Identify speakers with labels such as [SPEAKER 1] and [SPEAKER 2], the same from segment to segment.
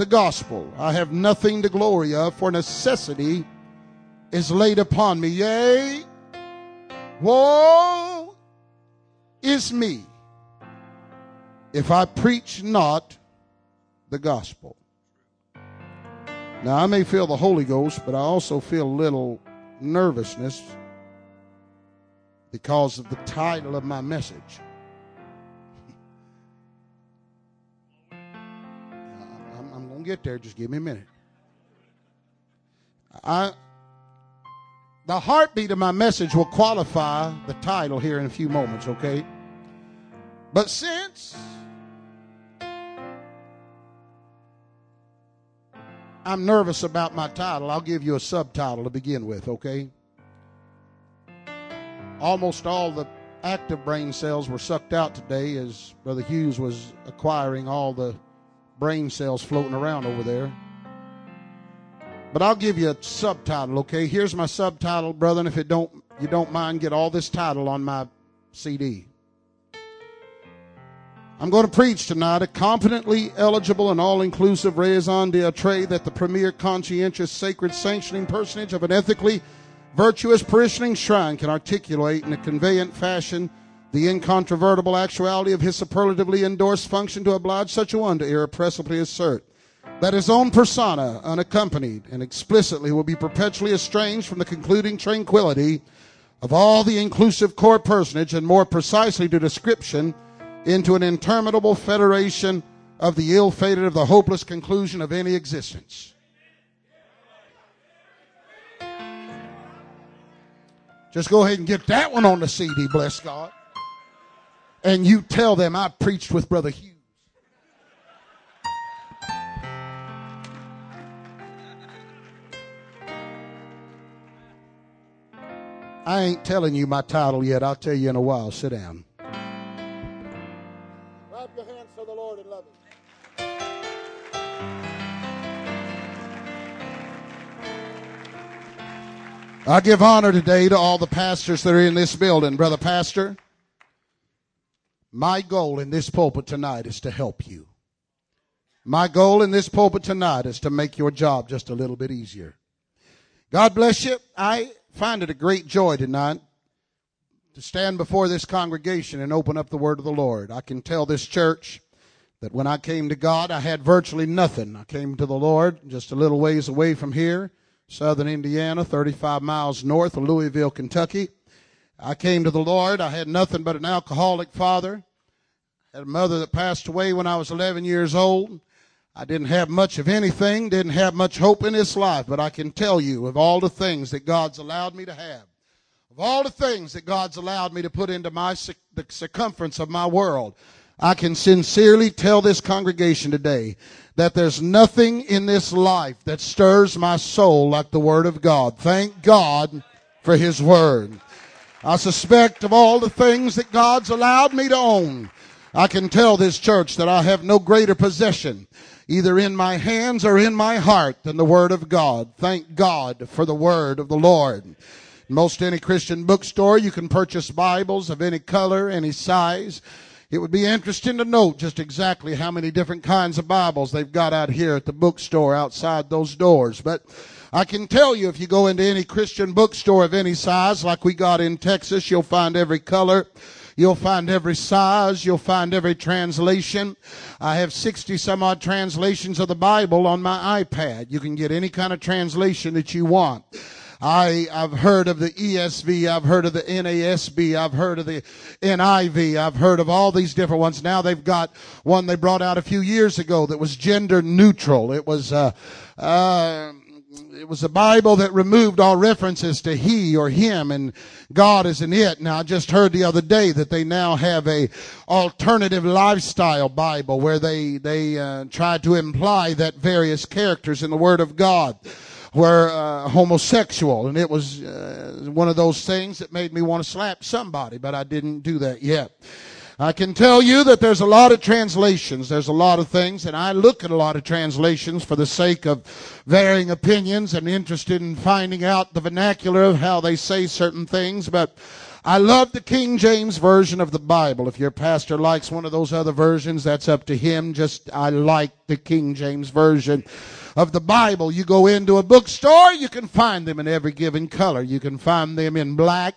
[SPEAKER 1] the gospel. I have nothing to glory of, for necessity is laid upon me. Yea, woe is me if I preach not the gospel. Now, I may feel the Holy Ghost, but I also feel a little nervousness because of the title of my message. Get there. Just give me a minute. I, the heartbeat of my message will qualify the title here in a few moments, okay? But since I'm nervous about my title. I'll give you a subtitle to begin with, okay? Almost all the active brain cells were sucked out today as Brother Hughes was acquiring all the brain cells floating around over there. But I'll give you a subtitle, okay? Here's my subtitle, brother, if it don't you don't mind, get all this title on my CD. I'm going to preach tonight a competently eligible and all inclusive raison d'etre that the premier conscientious sacred sanctioning personage of an ethically virtuous parishioning shrine can articulate in a conveyant fashion the incontrovertible actuality of his superlatively endorsed function to oblige such a one to irrepressibly assert that his own persona, unaccompanied and explicitly, will be perpetually estranged from the concluding tranquility of all the inclusive core personage, and more precisely to description into an interminable federation of the ill fated, of the hopeless conclusion of any existence. Just go ahead and get that one on the CD, bless God. And you tell them I preached with Brother Hughes. I ain't telling you my title yet. I'll tell you in a while. Sit down. Clap your hands to the Lord and love Him. I give honor today to all the pastors that are in this building. Brother Pastor, my goal in this pulpit tonight is to help you. My goal in this pulpit tonight is to make your job just a little bit easier. God bless you. I find it a great joy tonight to stand before this congregation and open up the word of the Lord. I can tell this church that when I came to God, I had virtually nothing. I came to the Lord just a little ways away from here southern Indiana, 35 miles north of Louisville, Kentucky. I came to the Lord. I had nothing but an alcoholic father. Had a mother that passed away when I was 11 years old. I didn't have much of anything, didn't have much hope in this life, but I can tell you of all the things that God's allowed me to have, of all the things that God's allowed me to put into my the circumference of my world, I can sincerely tell this congregation today that there's nothing in this life that stirs my soul like the Word of God. Thank God for His Word. I suspect of all the things that God's allowed me to own, I can tell this church that I have no greater possession either in my hands or in my heart than the Word of God. Thank God for the Word of the Lord. most any Christian bookstore, you can purchase Bibles of any color, any size. It would be interesting to note just exactly how many different kinds of Bibles they've got out here at the bookstore outside those doors. But I can tell you if you go into any Christian bookstore of any size, like we got in Texas, you'll find every color. You'll find every size. You'll find every translation. I have 60 some odd translations of the Bible on my iPad. You can get any kind of translation that you want. I, I've heard of the ESV. I've heard of the NASB. I've heard of the NIV. I've heard of all these different ones. Now they've got one they brought out a few years ago that was gender neutral. It was, uh, uh, it was a Bible that removed all references to he or him and God is an it. Now I just heard the other day that they now have a alternative lifestyle Bible where they, they, uh, try to imply that various characters in the Word of God were uh, homosexual, and it was uh, one of those things that made me want to slap somebody, but I didn't do that yet. I can tell you that there's a lot of translations. There's a lot of things, and I look at a lot of translations for the sake of varying opinions and interested in finding out the vernacular of how they say certain things. But I love the King James Version of the Bible. If your pastor likes one of those other versions, that's up to him. Just, I like the King James Version of the Bible. You go into a bookstore, you can find them in every given color. You can find them in black.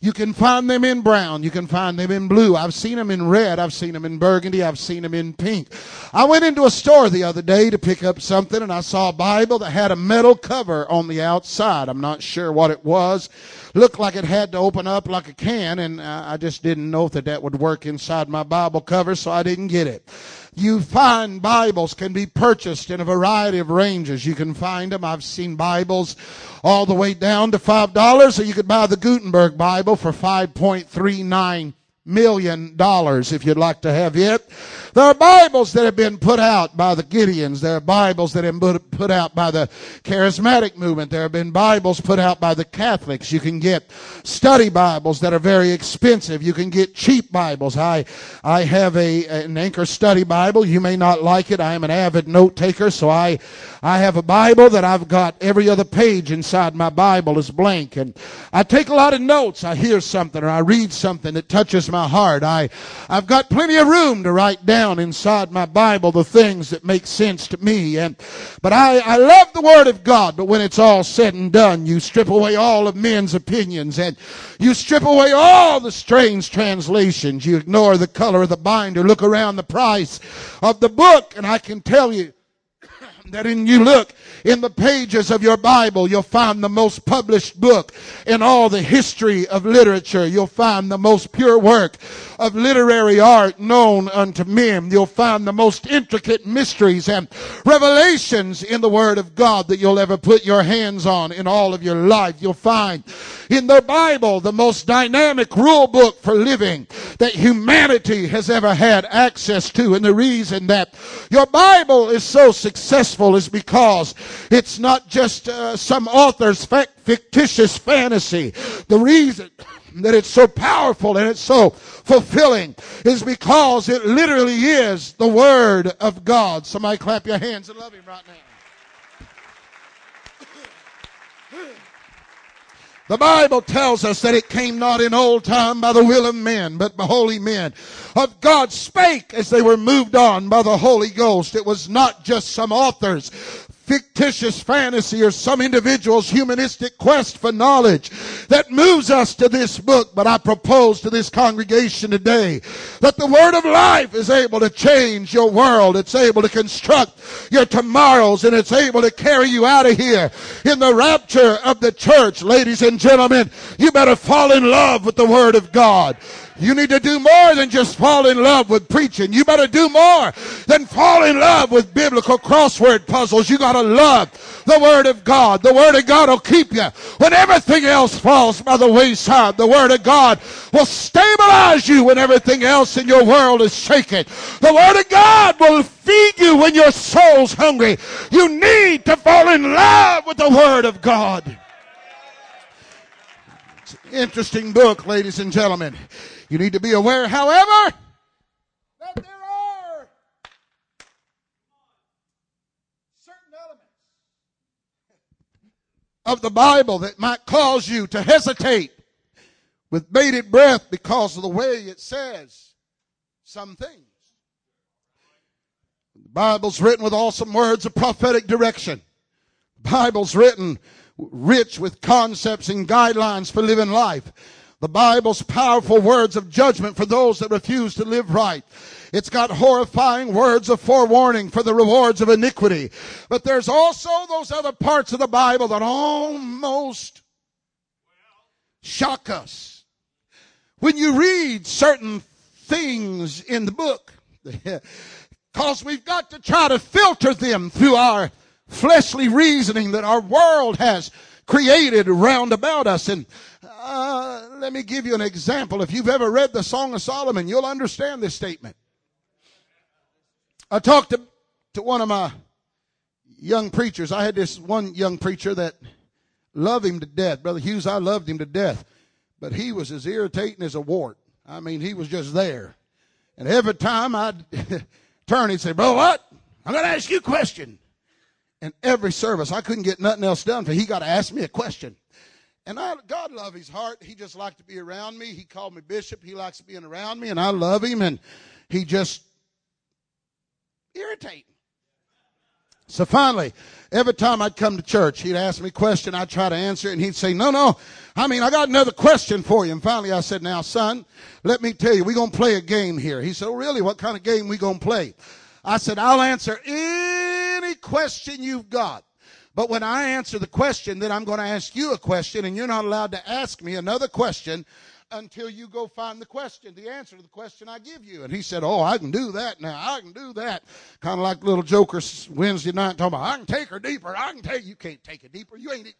[SPEAKER 1] You can find them in brown. You can find them in blue. I've seen them in red. I've seen them in burgundy. I've seen them in pink. I went into a store the other day to pick up something and I saw a Bible that had a metal cover on the outside. I'm not sure what it was looked like it had to open up like a can, and uh, I just didn't know that that would work inside my Bible cover, so I didn't get it. You find Bibles can be purchased in a variety of ranges. You can find them. I've seen Bibles all the way down to five dollars, or you could buy the Gutenberg Bible for five point three nine million dollars if you'd like to have it. There are Bibles that have been put out by the Gideons. There are Bibles that have been put out by the charismatic movement. There have been Bibles put out by the Catholics. You can get study Bibles that are very expensive. You can get cheap Bibles. I, I have a, an Anchor study Bible. You may not like it. I am an avid note taker, so I, I have a Bible that I've got every other page inside my Bible is blank. And I take a lot of notes. I hear something or I read something that touches my heart. I, I've got plenty of room to write down inside my Bible the things that make sense to me. And, but I, I love the Word of God, but when it's all said and done, you strip away all of men's opinions and you strip away all the strange translations. You ignore the color of the binder, look around the price of the book, and I can tell you, that in you look in the pages of your Bible, you'll find the most published book in all the history of literature. You'll find the most pure work of literary art known unto men. You'll find the most intricate mysteries and revelations in the Word of God that you'll ever put your hands on in all of your life. You'll find in the Bible the most dynamic rule book for living that humanity has ever had access to. And the reason that your Bible is so successful is because it's not just uh, some author's fictitious fantasy. The reason that it's so powerful and it's so fulfilling is because it literally is the Word of God. Somebody clap your hands and love Him right now. The Bible tells us that it came not in old time by the will of men, but by holy men. Of God spake as they were moved on by the Holy Ghost. It was not just some authors fictitious fantasy or some individual's humanistic quest for knowledge that moves us to this book. But I propose to this congregation today that the word of life is able to change your world. It's able to construct your tomorrows and it's able to carry you out of here in the rapture of the church. Ladies and gentlemen, you better fall in love with the word of God. You need to do more than just fall in love with preaching. You better do more than fall in love with biblical crossword puzzles. You gotta love the Word of God. The Word of God will keep you when everything else falls by the wayside. The Word of God will stabilize you when everything else in your world is shaken. The Word of God will feed you when your soul's hungry. You need to fall in love with the Word of God. It's an interesting book, ladies and gentlemen. You need to be aware, however, that there are certain elements of the Bible that might cause you to hesitate with bated breath because of the way it says some things. The Bible's written with awesome words of prophetic direction. The Bible's written rich with concepts and guidelines for living life the Bible's powerful words of judgment for those that refuse to live right. It's got horrifying words of forewarning for the rewards of iniquity. But there's also those other parts of the Bible that almost shock us. When you read certain things in the book, because we've got to try to filter them through our fleshly reasoning that our world has created round about us. And uh, let me give you an example. If you've ever read the Song of Solomon, you'll understand this statement. I talked to, to one of my young preachers. I had this one young preacher that loved him to death. Brother Hughes, I loved him to death. But he was as irritating as a wart. I mean, he was just there. And every time I'd turn, he'd say, Bro, what? I'm going to ask you a question. And every service, I couldn't get nothing else done, for he got to ask me a question. And I, God love his heart. He just liked to be around me. He called me bishop. He likes being around me, and I love him. And he just irritate me. So finally, every time I'd come to church, he'd ask me a question. I'd try to answer it, and he'd say, "No, no. I mean, I got another question for you." And finally, I said, "Now, son, let me tell you, we're gonna play a game here." He said, "Oh, really? What kind of game we gonna play?" I said, "I'll answer any question you've got." But when I answer the question, then I'm going to ask you a question, and you're not allowed to ask me another question until you go find the question, the answer to the question I give you. And he said, Oh, I can do that now. I can do that. Kind of like little Joker Wednesday night talking about, I can take her deeper. I can take, you can't take it deeper. You ain't.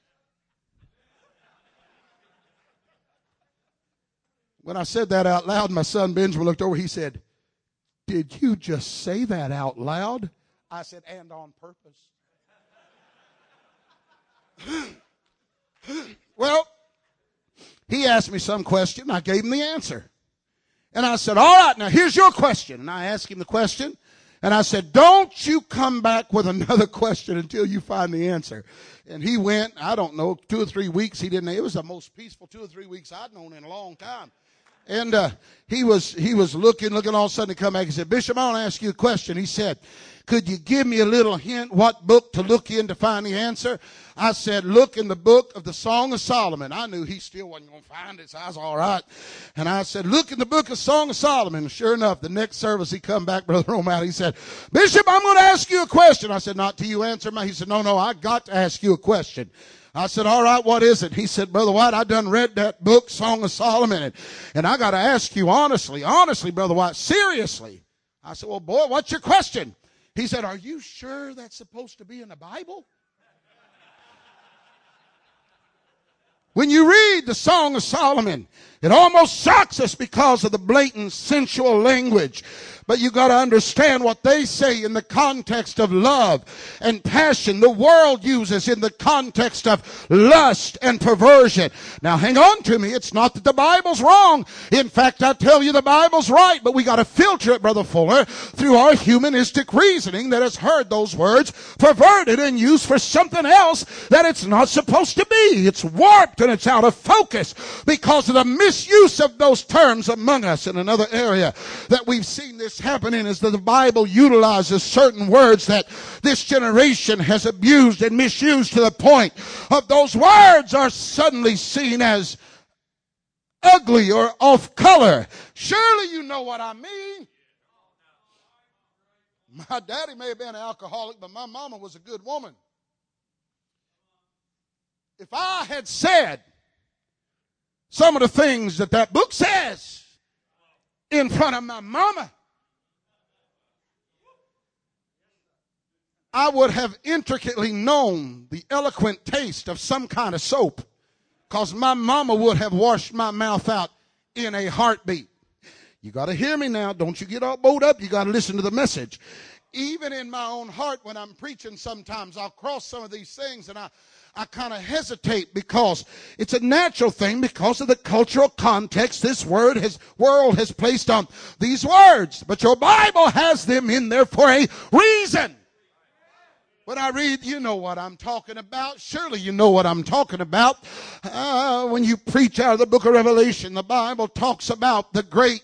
[SPEAKER 1] When I said that out loud, my son Benjamin looked over. He said, Did you just say that out loud? I said, And on purpose. Well, he asked me some question. I gave him the answer. And I said, all right, now here's your question. And I asked him the question. And I said, don't you come back with another question until you find the answer. And he went, I don't know, two or three weeks. He didn't, it was the most peaceful two or three weeks I'd known in a long time. And, uh, he was, he was looking, looking all of a sudden to come back. He said, Bishop, I want to ask you a question. He said, could you give me a little hint what book to look in to find the answer? I said, look in the book of the Song of Solomon. I knew he still wasn't going to find it, so I was all right. And I said, look in the book of Song of Solomon. Sure enough, the next service he come back, Brother Romano, he said, Bishop, I'm going to ask you a question. I said, not till you answer me. He said, no, no, I got to ask you a question. I said, all right, what is it? He said, Brother White, I done read that book, Song of Solomon, and, and I got to ask you honestly, honestly, Brother White, seriously. I said, well, boy, what's your question? He said, Are you sure that's supposed to be in the Bible? When you read the Song of Solomon, it almost shocks us because of the blatant sensual language but you got to understand what they say in the context of love and passion. The world uses in the context of lust and perversion. Now hang on to me. It's not that the Bible's wrong. In fact, I tell you the Bible's right, but we got to filter it, Brother Fuller, through our humanistic reasoning that has heard those words perverted and used for something else that it's not supposed to be. It's warped and it's out of focus because of the misuse of those terms among us in another area that we've seen this happening is that the Bible utilizes certain words that this generation has abused and misused to the point of those words are suddenly seen as ugly or off color. Surely you know what I mean. My daddy may have been an alcoholic, but my mama was a good woman. If I had said some of the things that that book says in front of my mama, I would have intricately known the eloquent taste of some kind of soap because my mama would have washed my mouth out in a heartbeat. You got to hear me now. Don't you get all bowed up. You got to listen to the message. Even in my own heart, when I'm preaching, sometimes I'll cross some of these things and I, I kind of hesitate because it's a natural thing because of the cultural context this word has, world has placed on these words. But your Bible has them in there for a reason. When I read, you know what I'm talking about. Surely you know what I'm talking about. Uh, when you preach out of the book of Revelation, the Bible talks about the great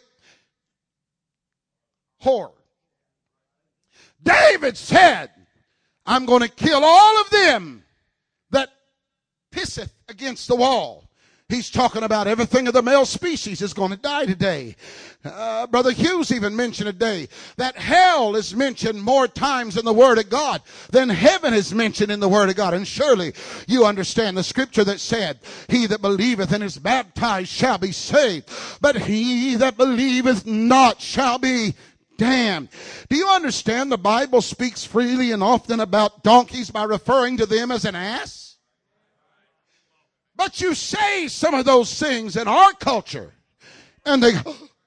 [SPEAKER 1] whore. David said, I'm going to kill all of them pisseth against the wall. He's talking about everything of the male species is going to die today. Uh, Brother Hughes even mentioned today that hell is mentioned more times in the Word of God than heaven is mentioned in the Word of God. And surely you understand the scripture that said, He that believeth and is baptized shall be saved, but he that believeth not shall be damned. Do you understand the Bible speaks freely and often about donkeys by referring to them as an ass? But you say some of those things in our culture, and they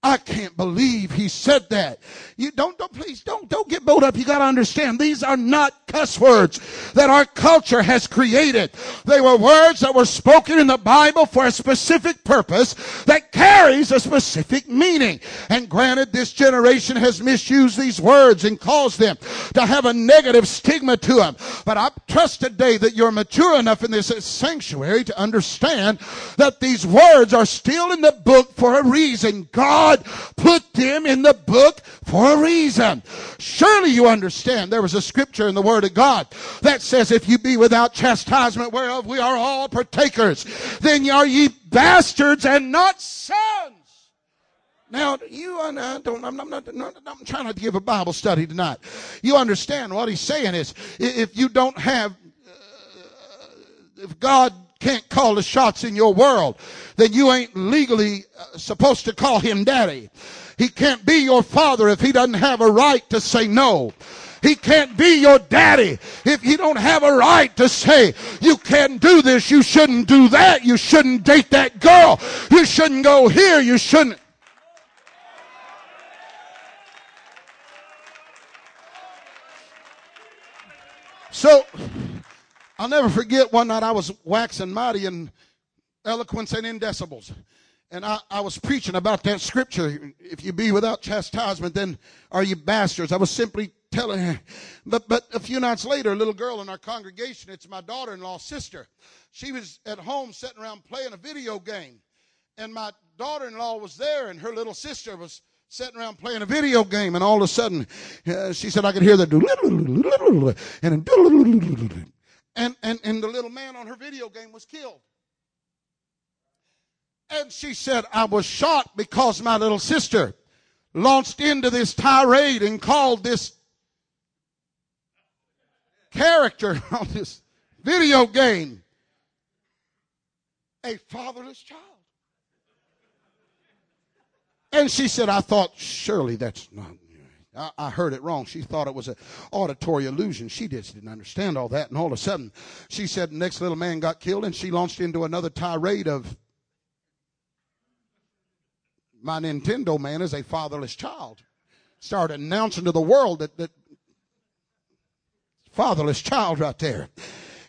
[SPEAKER 1] I can't believe he said that. You don't, don't, please don't, don't get bowed up. You gotta understand, these are not cuss words that our culture has created. They were words that were spoken in the Bible for a specific purpose that carries a specific meaning. And granted, this generation has misused these words and caused them to have a negative stigma to them. But I trust today that you're mature enough in this sanctuary to understand that these words are still in the book for a reason. God put them in the book for a reason. Surely you understand there was a scripture in the Word of God that says, if you be without chastisement whereof we are all partakers, then are ye bastards and not sons. Now, you, and I don't, I'm, not, I'm trying not to give a Bible study tonight. You understand what he's saying is, if you don't have, uh, if God can't call the shots in your world, then you ain't legally uh, supposed to call him daddy. He can't be your father if he doesn't have a right to say no. He can't be your daddy if you don't have a right to say, you can't do this, you shouldn't do that, you shouldn't date that girl, you shouldn't go here, you shouldn't. So, I'll never forget one night I was waxing mighty in eloquence and in decibels. And I, I was preaching about that scripture. If you be without chastisement, then are you bastards? I was simply telling her. But, but a few nights later, a little girl in our congregation, it's my daughter-in-law's sister. She was at home sitting around playing a video game. And my daughter-in-law was there and her little sister was sitting around playing a video game, and all of a sudden, uh, she said, I could hear the and and and and the little man on her video game was killed. And she said, I was shot because my little sister launched into this tirade and called this character on this video game a fatherless child. And she said, I thought, surely that's not. I, heard it wrong. She thought it was an auditory illusion. She just didn't understand all that. And all of a sudden, she said, the next little man got killed, and she launched into another tirade of, my Nintendo man is a fatherless child. Started announcing to the world that, that fatherless child right there.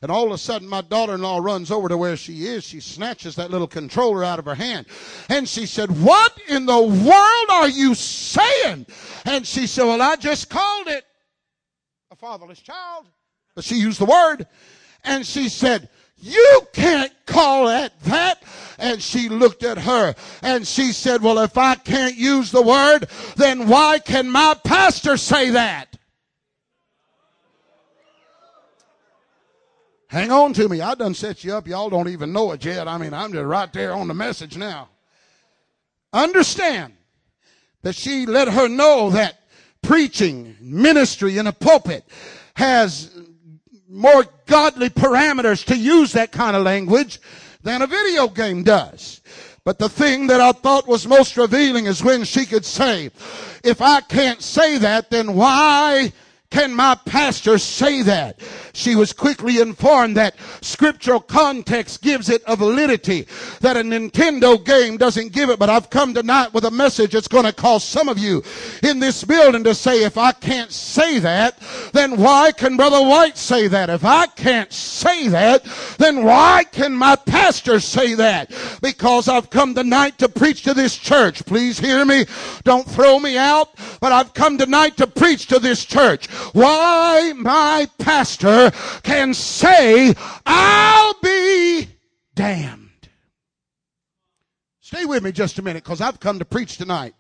[SPEAKER 1] And all of a sudden, my daughter in law runs over to where she is. She snatches that little controller out of her hand. And she said, What in the world are you saying? And she said, Well, I just called it a fatherless child. But she used the word. And she said, you can't call it that. And she looked at her and she said, well, if I can't use the word, then why can my pastor say that? Hang on to me. I done set you up. Y'all don't even know it yet. I mean, I'm just right there on the message now. Understand that she let her know that preaching, ministry in a pulpit has more godly parameters to use that kind of language than a video game does. But the thing that I thought was most revealing is when she could say, if I can't say that, then why can my pastor say that? She was quickly informed that scriptural context gives it a validity that a Nintendo game doesn't give it. But I've come tonight with a message that's going to cause some of you in this building to say, if I can't say that, then why can Brother White say that? If I can't say that, then why can my pastor say that? Because I've come tonight to preach to this church. Please hear me. Don't throw me out, but I've come tonight to preach to this church why my pastor can say, I'll be damned. Stay with me just a minute because I've come to preach tonight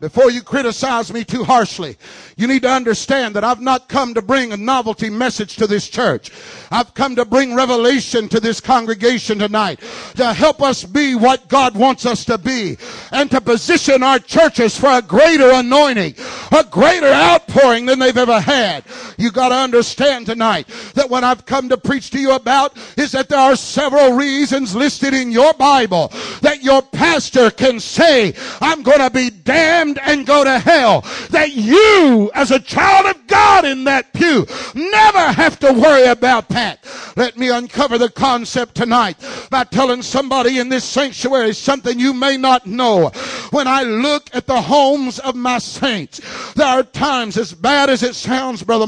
[SPEAKER 1] before you criticize me too harshly, you need to understand that I've not come to bring a novelty message to this church. I've come to bring revelation to this congregation tonight to help us be what God wants us to be and to position our churches for a greater anointing, a greater outpouring than they've ever had. You got to understand tonight that what I've come to preach to you about is that there are several reasons listed in your Bible that your pastor can say, I'm going to be damned and go to hell. That you, as a child of God in that pew, never have to worry about that. Let me uncover the concept tonight by telling somebody in this sanctuary something you may not know. When I look at the homes of my saints, there are times as bad as it sounds, Brother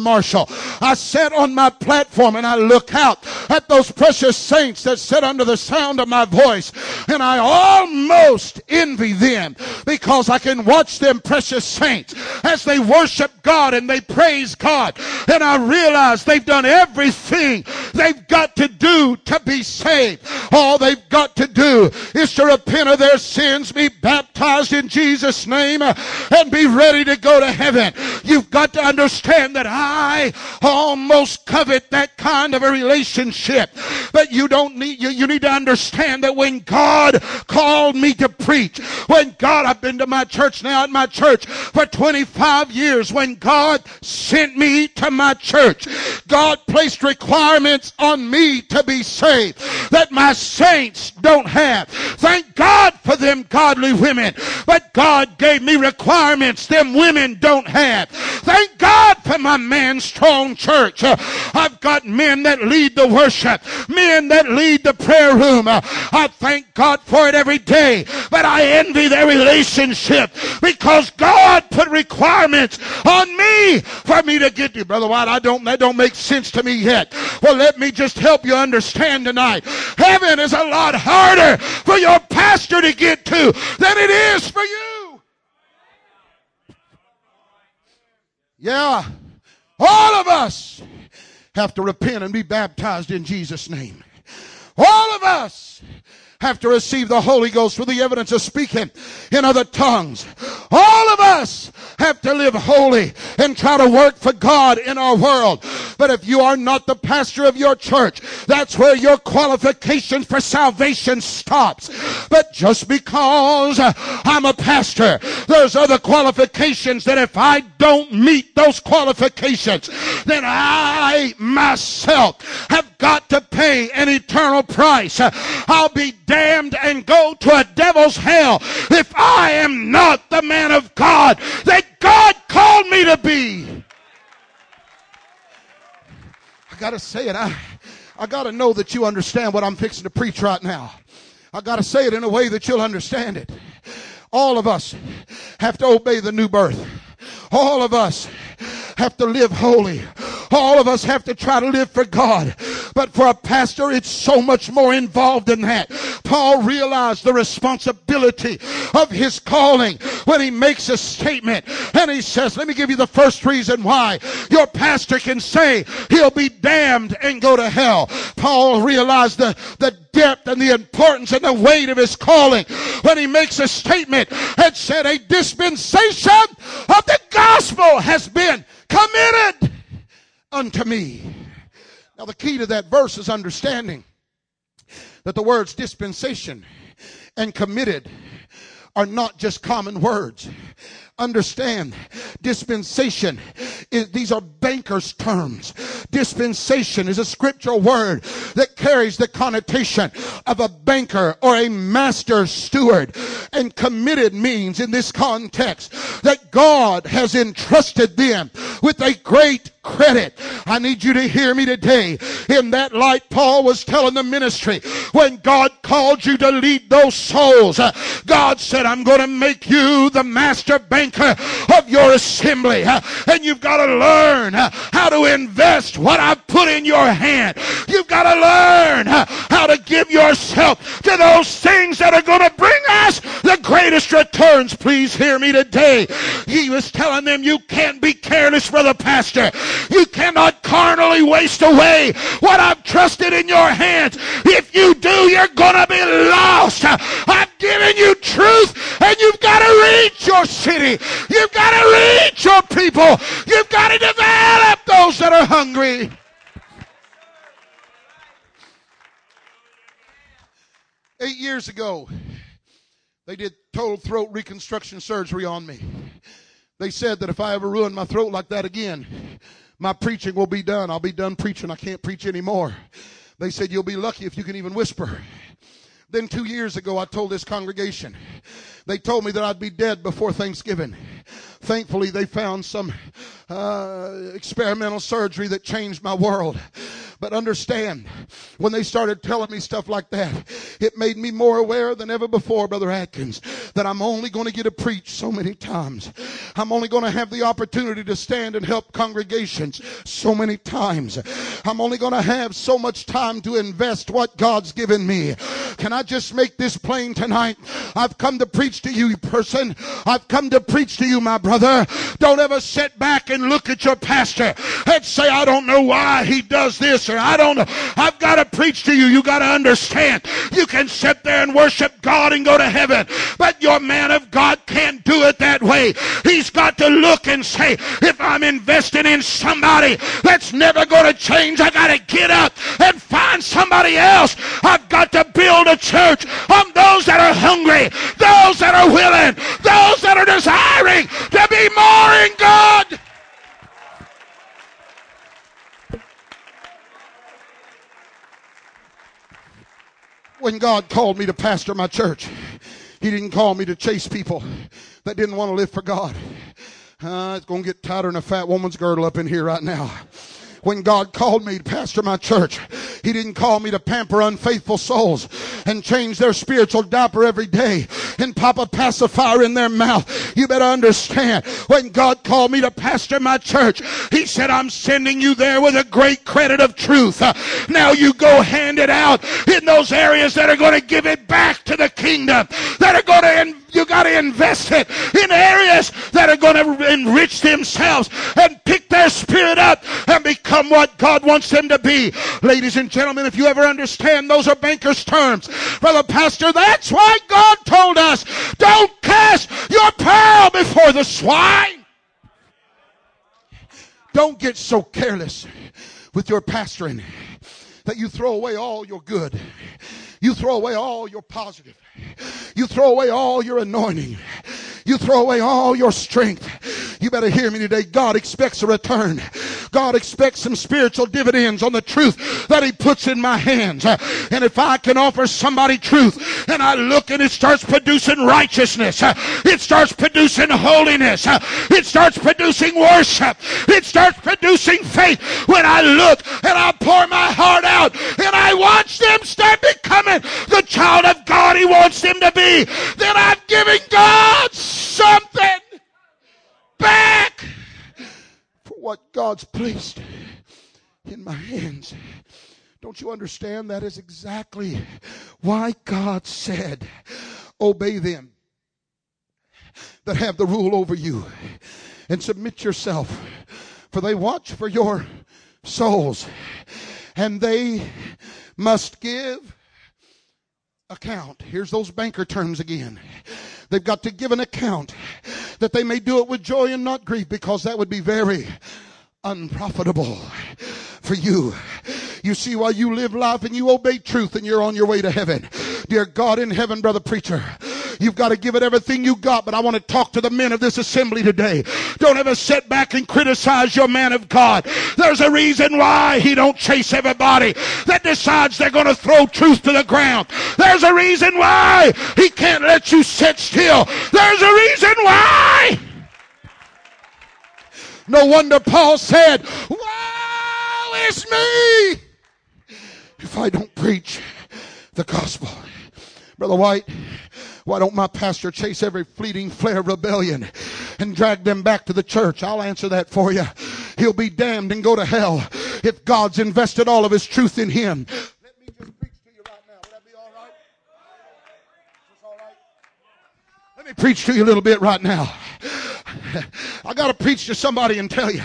[SPEAKER 1] I sit on my platform and I look out at those precious saints that sit under the sound of my voice and I almost envy them because I can watch them precious saints as they worship God and they praise God and I realize they've done everything they've got to do to be saved. All they've got to do is to repent of their sins, be baptized in Jesus' name, and be ready to go to heaven. You've got to understand that I almost covet that kind of a relationship. But you don't need, you, you need to understand that when God called me to preach, when God, I've been to my church now at my church for 25 years, when God sent me to my church, God placed requirements on me to be saved that my saints don't have. Thank God for them godly women, but God gave me requirements them women don't have. Thank God for my man strong church. Uh, I've got men that lead the worship, men that lead the prayer room. Uh, I thank God for it every day, but I envy their relationship because God put requirements on me for me to get to. Brother White, I don't, that don't make sense to me yet. Well, let me just help you understand tonight. Heaven is a lot harder for your pastor to get to than it is for you. Yeah. All of us have to repent and be baptized in Jesus' name. All of us have to receive the Holy Ghost for the evidence of speaking in other tongues. All of us have to live holy and try to work for God in our world. But if you are not the pastor of your church, that's where your qualification for salvation stops. But just because I'm a pastor, there's other qualifications that if I don't meet those qualifications, then I myself have got to pay an eternal price. I'll be damned and go to a devil's hell if I am not the man of God that God called me to be. I got to say it. I, I got to know that you understand what I'm fixing to preach right now. I got to say it in a way that you'll understand it. All of us have to obey the new birth. All of us have to live holy. All of us have to try to live for God. But for a pastor, it's so much more involved than that. Paul realized the responsibility of his calling when he makes a statement and he says, let me give you the first reason why your pastor can say he'll be damned and go to hell. Paul realized the, the depth and the importance and the weight of his calling when he makes a statement and said a dispensation of the gospel has been committed unto me. Now, the key to that verse is understanding that the words dispensation and committed are not just common words. Understand, dispensation, is, these are bankers' terms. Dispensation is a scriptural word that carries the connotation of a banker or a master steward. And committed means in this context that God has entrusted them with a great credit. I need you to hear me today. In that light, Paul was telling the ministry when God called you to lead those souls, uh, God said, I'm going to make you the master banker of your assembly. Uh, and you've got to learn uh, how to invest what I've put in your hand. You've got to learn how to give yourself to those things that are going to bring us the greatest returns. Please hear me today. He was telling them you can't be careless the pastor. You cannot carnally waste away what I've trusted in your hands. If you do, you're going to be lost. I've given you truth and you've got to reach your city. You've got to reach your people. You've got to develop those that are hungry. Eight years ago, they did total throat reconstruction surgery on me. They said that if I ever ruined my throat like that again, my preaching will be done. I'll be done preaching. I can't preach anymore. They said, You'll be lucky if you can even whisper. Then two years ago, I told this congregation, they told me that I'd be dead before Thanksgiving. Thankfully, they found some uh, experimental surgery that changed my world. But understand, when they started telling me stuff like that, it made me more aware than ever before, Brother Atkins, that I'm only going to get to preach so many times. I'm only going to have the opportunity to stand and help congregations so many times. I'm only going to have so much time to invest what God's given me. Can I just make this plain tonight? I've come to preach to you, person. I've come to preach to you, my brother. Don't ever sit back and look at your pastor and say, I don't know why he does this or I don't know. I've got to preach to you. You got to understand. You can sit there and worship God and go to heaven, but your man of God can't do it that way. He's got to look and say, if I'm investing in somebody that's never going to change, I got to get up and find somebody else. I've got to build a church on those that are hungry, those that are willing, those that are desiring to be more in God. When God called me to pastor my church, He didn't call me to chase people that didn't want to live for God. Uh, it's going to get tighter than a fat woman's girdle up in here right now when God called me to pastor my church. He didn't call me to pamper unfaithful souls and change their spiritual diaper every day and pop a pacifier in their mouth. You better understand when God called me to pastor my church, He said, I'm sending you there with a great credit of truth. Now you go hand it out in those areas that are going to give it back to the kingdom, that are going to you got to invest it in areas that are going to enrich themselves and pick their spirit up and become what God wants them to be. Ladies and gentlemen, if you ever understand, those are banker's terms. Brother Pastor, that's why God told us, don't cast your pearl before the swine. Don't get so careless with your pastoring that you throw away all your good. You throw away all your positive. You throw away all your anointing. You throw away all your strength. You better hear me today. God expects a return. God expects some spiritual dividends on the truth that He puts in my hands. And if I can offer somebody truth and I look and it starts producing righteousness, it starts producing holiness, it starts producing worship, it starts producing faith. When I look and I pour my heart out and I watch them start becoming the child of God He wants them to be, then I've given God something back for what God's placed in my hands. Don't you understand? That is exactly why God said, Obey them that have the rule over you and submit yourself, for they watch for your souls and they must give account. Here's those banker terms again. They've got to give an account that they may do it with joy and not grief because that would be very unprofitable for you. You see, while you live life and you obey truth and you're on your way to heaven. Dear God in heaven, brother preacher, You've got to give it everything you got. But I want to talk to the men of this assembly today. Don't ever sit back and criticize your man of God. There's a reason why he don't chase everybody that decides they're going to throw truth to the ground. There's a reason why he can't let you sit still. There's a reason why. No wonder Paul said, Woe is me if I don't preach the gospel. Brother White, why don't my pastor chase every fleeting flare of rebellion and drag them back to the church? I'll answer that for you. He'll be damned and go to hell if God's invested all of his truth in him. Let me just preach to you right now. That be all right? All right? Let me preach to you a little bit right now. I got to preach to somebody and tell you,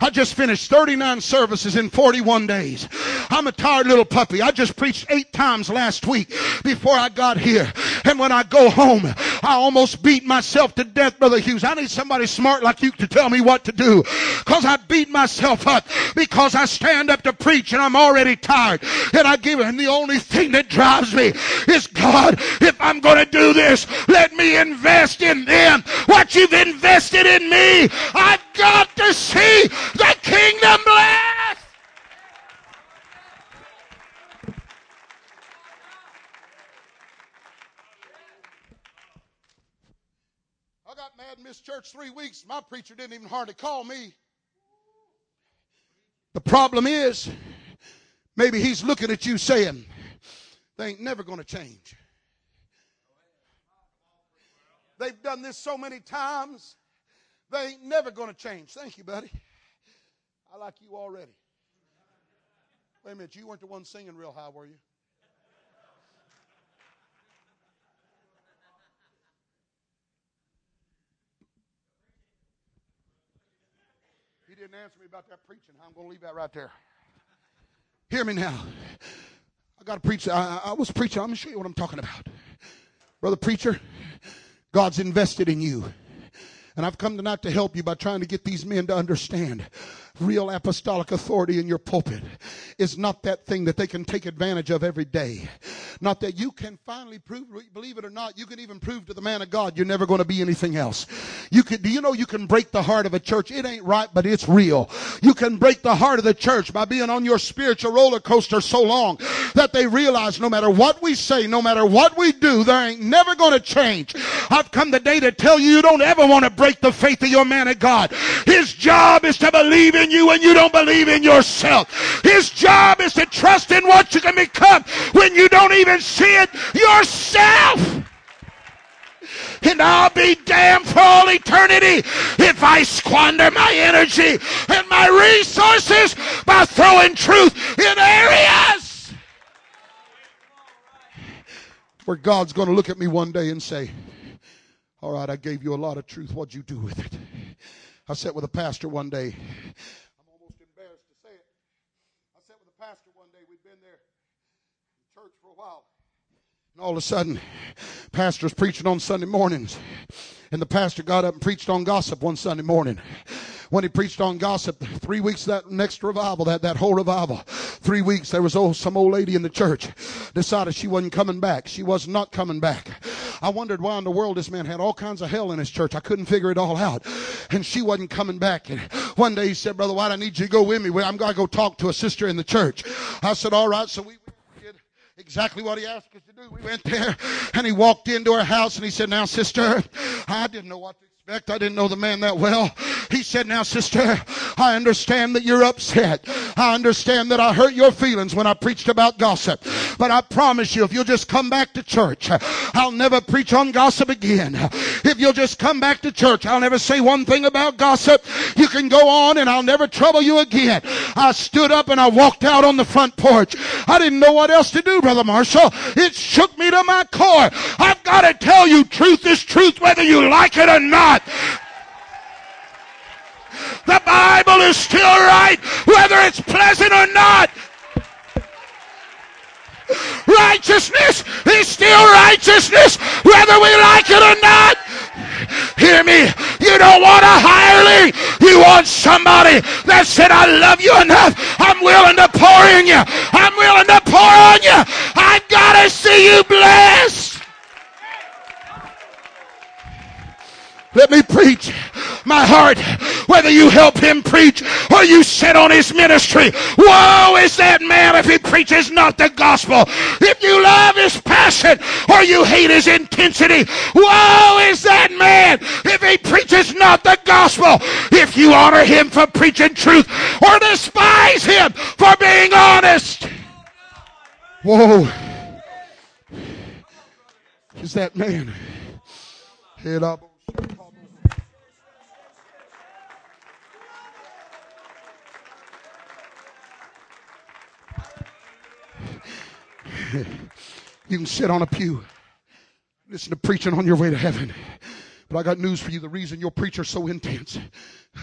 [SPEAKER 1] I just finished 39 services in 41 days. I'm a tired little puppy. I just preached eight times last week before I got here. And when I go home, I almost beat myself to death, Brother Hughes. I need somebody smart like you to tell me what to do. Cause I beat myself up because I stand up to preach and I'm already tired. And I give. And the only thing that drives me is God, if I'm going to do this, let me invest in them. What you've invested in me, I've got to see the kingdom blessed. And missed church three weeks. My preacher didn't even hardly call me. The problem is, Maybe he's looking at you saying, they ain't never going to change. They've done this so many times, they ain't never going to change. Thank you, buddy. I like you already. Wait a minute, you weren't the one singing real high, were you? Didn't answer me about that preaching. I'm going to leave that right there. Hear me now. I got to preach. I, I was preaching. I'm going to show you what I'm talking about. Brother preacher, God's invested in you. And I've come tonight to help you by trying to get these men to understand real apostolic authority in your pulpit is not that thing that they can take advantage of every day. Not that you can finally prove, believe it or not, you can even prove to the man of God you're never going to be anything else. You can, do you know you can break the heart of a church? It ain't right, but it's real. You can break the heart of the church by being on your spiritual roller coaster so long that they realize no matter what we say, no matter what we do, there ain't never going to change. I've come today to tell you you don't ever want to break the faith of your man of God. His job is to believe in you when you don't believe in yourself. His job is to trust in what you can become when you don't even see it yourself. And I'll be damned for all eternity if I squander my energy and my resources by throwing truth in areas where God's going to look at me one day and say, All right, I gave you a lot of truth. What'd you do with it? I sat with a pastor one day And all of a sudden, pastor's preaching on Sunday mornings. And the pastor got up and preached on gossip one Sunday morning. When he preached on gossip, three weeks that next revival, that, that whole revival, three weeks, there was oh, some old lady in the church decided she wasn't coming back. She was not coming back. I wondered why in the world this man had all kinds of hell in his church. I couldn't figure it all out. And she wasn't coming back. And one day he said, Brother White, I need you to go with me. I'm going to go talk to a sister in the church. I said, all right. So we exactly what he asked us to do. We went there and he walked into her house and he said, Now, sister, I didn't know what to expect. I didn't know the man that well. He said, Now, sister, I understand that you're upset. I understand that I hurt your feelings when I preached about gossip. But I promise you, if you'll just come back to church, I'll never preach on gossip again. If you'll just come back to church, I'll never say one thing about gossip. You can go on and I'll never trouble you again. I stood up and I walked out on the front porch. I didn't know what else to do, Brother Marshall. It shook me to my core. I've got to tell you, truth is truth whether you like it or not. The Bible is still right, whether it's pleasant or not. Righteousness is still righteousness, whether we like it or not. Hear me. You don't want a hireling. You want somebody that said, I love you enough. I'm willing to pour in you. I'm willing to pour on you. I've got to see you blessed. Let me preach my heart, whether you help him preach or you sit on his ministry. Woe is that man if he preaches not the gospel. If you love his passion or you hate his intensity. Woe is that man if he preaches not the gospel. If you honor him for preaching truth or despise him for being honest. Whoa. Is that man? Head up. You can sit on a pew, listen to preaching on your way to heaven. But I got news for you. The reason your preacher's so intense.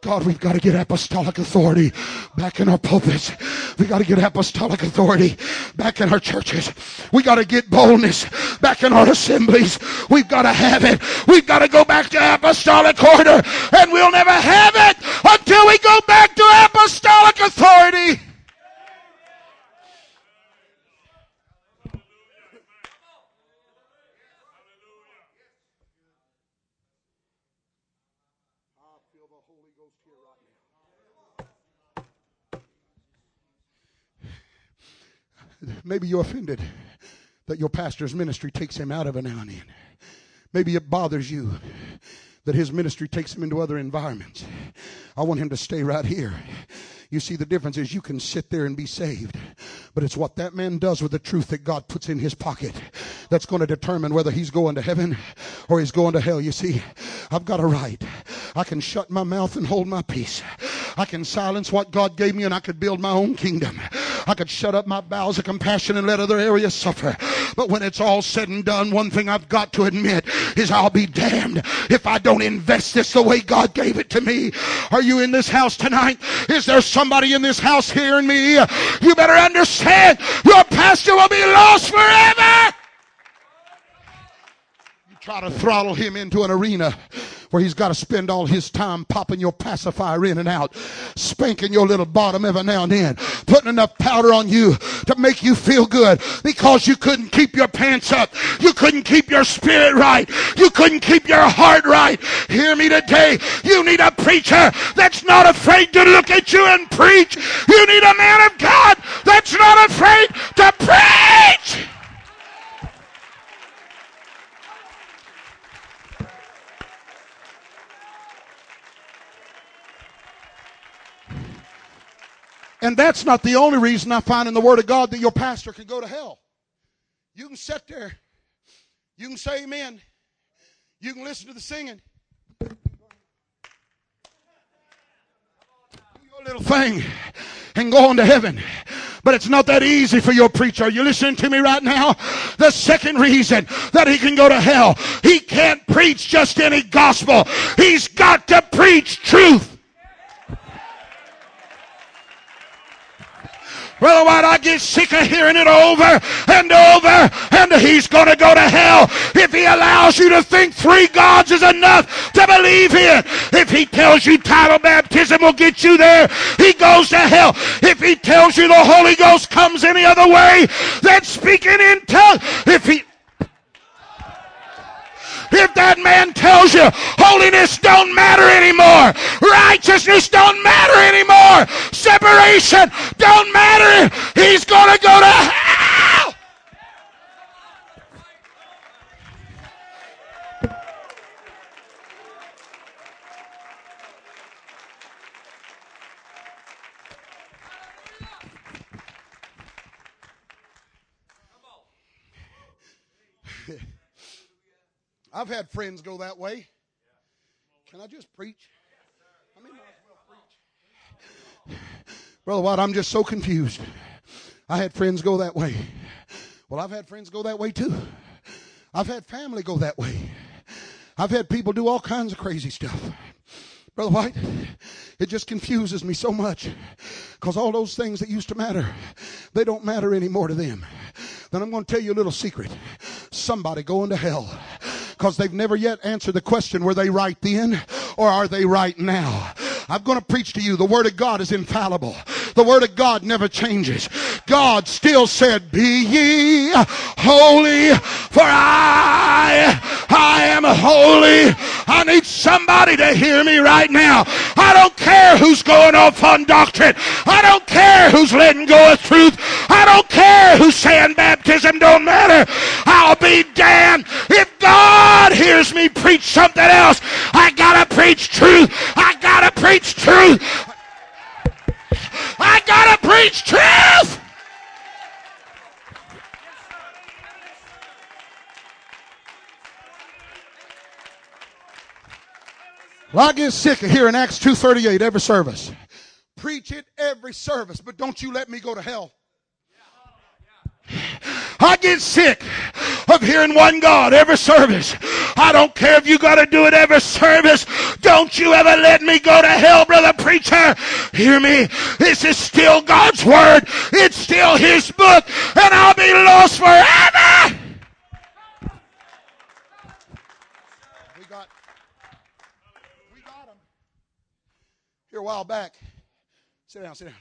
[SPEAKER 1] God, we've got to get apostolic authority back in our pulpits. We got to get apostolic authority back in our churches. We got to get boldness back in our assemblies. We've got to have it. We've got to go back to apostolic order and we'll never have it until we go back to apostolic authority. Maybe you're offended that your pastor's ministry takes him out of it now and then. Maybe it bothers you that his ministry takes him into other environments. I want him to stay right here. You see, the difference is you can sit there and be saved, but it's what that man does with the truth that God puts in his pocket that's going to determine whether he's going to heaven or he's going to hell. You see, I've got a right. I can shut my mouth and hold my peace. I can silence what God gave me and I could build my own kingdom. I could shut up my bowels of compassion and let other areas suffer. But when it's all said and done, one thing I've got to admit is I'll be damned if I don't invest this the way God gave it to me. Are you in this house tonight? Is there somebody in this house hearing me? You better understand your pastor will be lost forever. Try to throttle him into an arena where he's got to spend all his time popping your pacifier in and out, spanking your little bottom every now and then, putting enough powder on you to make you feel good because you couldn't keep your pants up. You couldn't keep your spirit right. You couldn't keep your heart right. Hear me today. You need a preacher that's not afraid to look at you and preach. You need a man of God that's not afraid to preach. And that's not the only reason I find in the Word of God that your pastor can go to hell. You can sit there, you can say amen, you can listen to the singing. Do your little thing and go on to heaven. But it's not that easy for your preacher. Are you listening to me right now? The second reason that he can go to hell, he can't preach just any gospel. He's got to preach truth. Brother White, I get sick of hearing it over and over, and he's going to go to hell if he allows you to think three gods is enough to believe in. If he tells you title baptism will get you there, he goes to hell. If he tells you the Holy Ghost comes any other way than speaking in tongues, if he if that man tells you holiness don't matter anymore, righteousness don't matter anymore, separation don't matter, he's going to go to hell. I've had friends go that way. Can I just preach? I mean, well. Brother Watt, I'm just so confused. I had friends go that way. Well, I've had friends go that way too. I've had family go that way. I've had people do all kinds of crazy stuff. Brother White, it just confuses me so much because all those things that used to matter, they don't matter anymore to them. Then I'm going to tell you a little secret. Somebody going to hell because they've never yet answered the question were they right then or are they right now? I'm going to preach to you. The Word of God is infallible. The Word of God never changes. God still said, Be ye holy, for I, I am holy. I need somebody to hear me right now. I don't care who's going off on doctrine. I don't care who's letting go of truth. I don't care who's saying baptism don't matter. I'll be damned if God hears me preach something else. I gotta preach truth. I gotta preach truth. I gotta preach truth. Well, I get sick of hearing Acts 2.38 every service. Preach it every service, but don't you let me go to hell. I get sick of hearing one God every service. I don't care if you got to do it every service. Don't you ever let me go to hell, brother preacher. Hear me? This is still God's word. It's still his book and I'll be lost forever. We got, we got him. Here a while back. Sit down, sit down.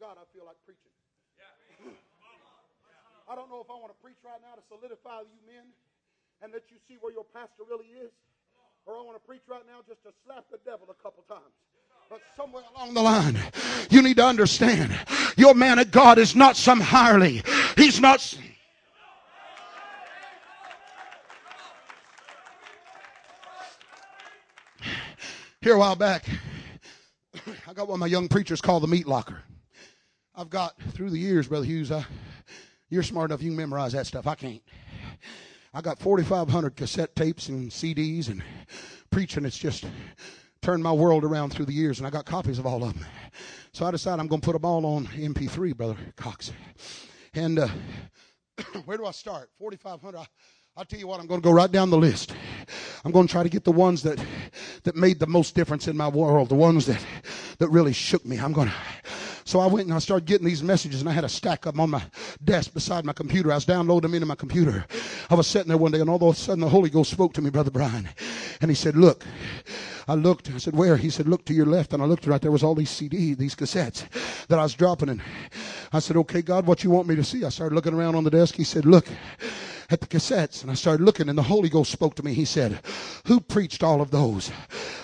[SPEAKER 1] God, I feel like preaching. I don't know if I want to preach right now to solidify you men and that you see where your pastor really is, or I want to preach right now just to slap the devil a couple times. But somewhere along the line, you need to understand your man of God is not some hireling. He's not. Here a while back, I got what my young preachers call the meat locker. I've got through the years, Brother Hughes, I, you're smart enough, you can memorize that stuff. I can't. I got 4,500 cassette tapes and CDs and preaching. It's just turned my world around through the years, and I got copies of all of them. So I decided I'm going to put them all on MP3, Brother Cox. And uh, where do I start? 4,500. I'll tell you what, I'm going to go right down the list. I'm going to try to get the ones that, that made the most difference in my world, the ones that, that really shook me. I'm going to. So I went and I started getting these messages and I had a stack of them on my desk beside my computer. I was downloading them into my computer. I was sitting there one day and all of a sudden the Holy Ghost spoke to me, Brother Brian. And he said, look, I looked. I said, where? He said, look to your left. And I looked right there was all these CDs, these cassettes that I was dropping. And I said, okay, God, what you want me to see? I started looking around on the desk. He said, look at the cassettes. And I started looking and the Holy Ghost spoke to me. He said, who preached all of those?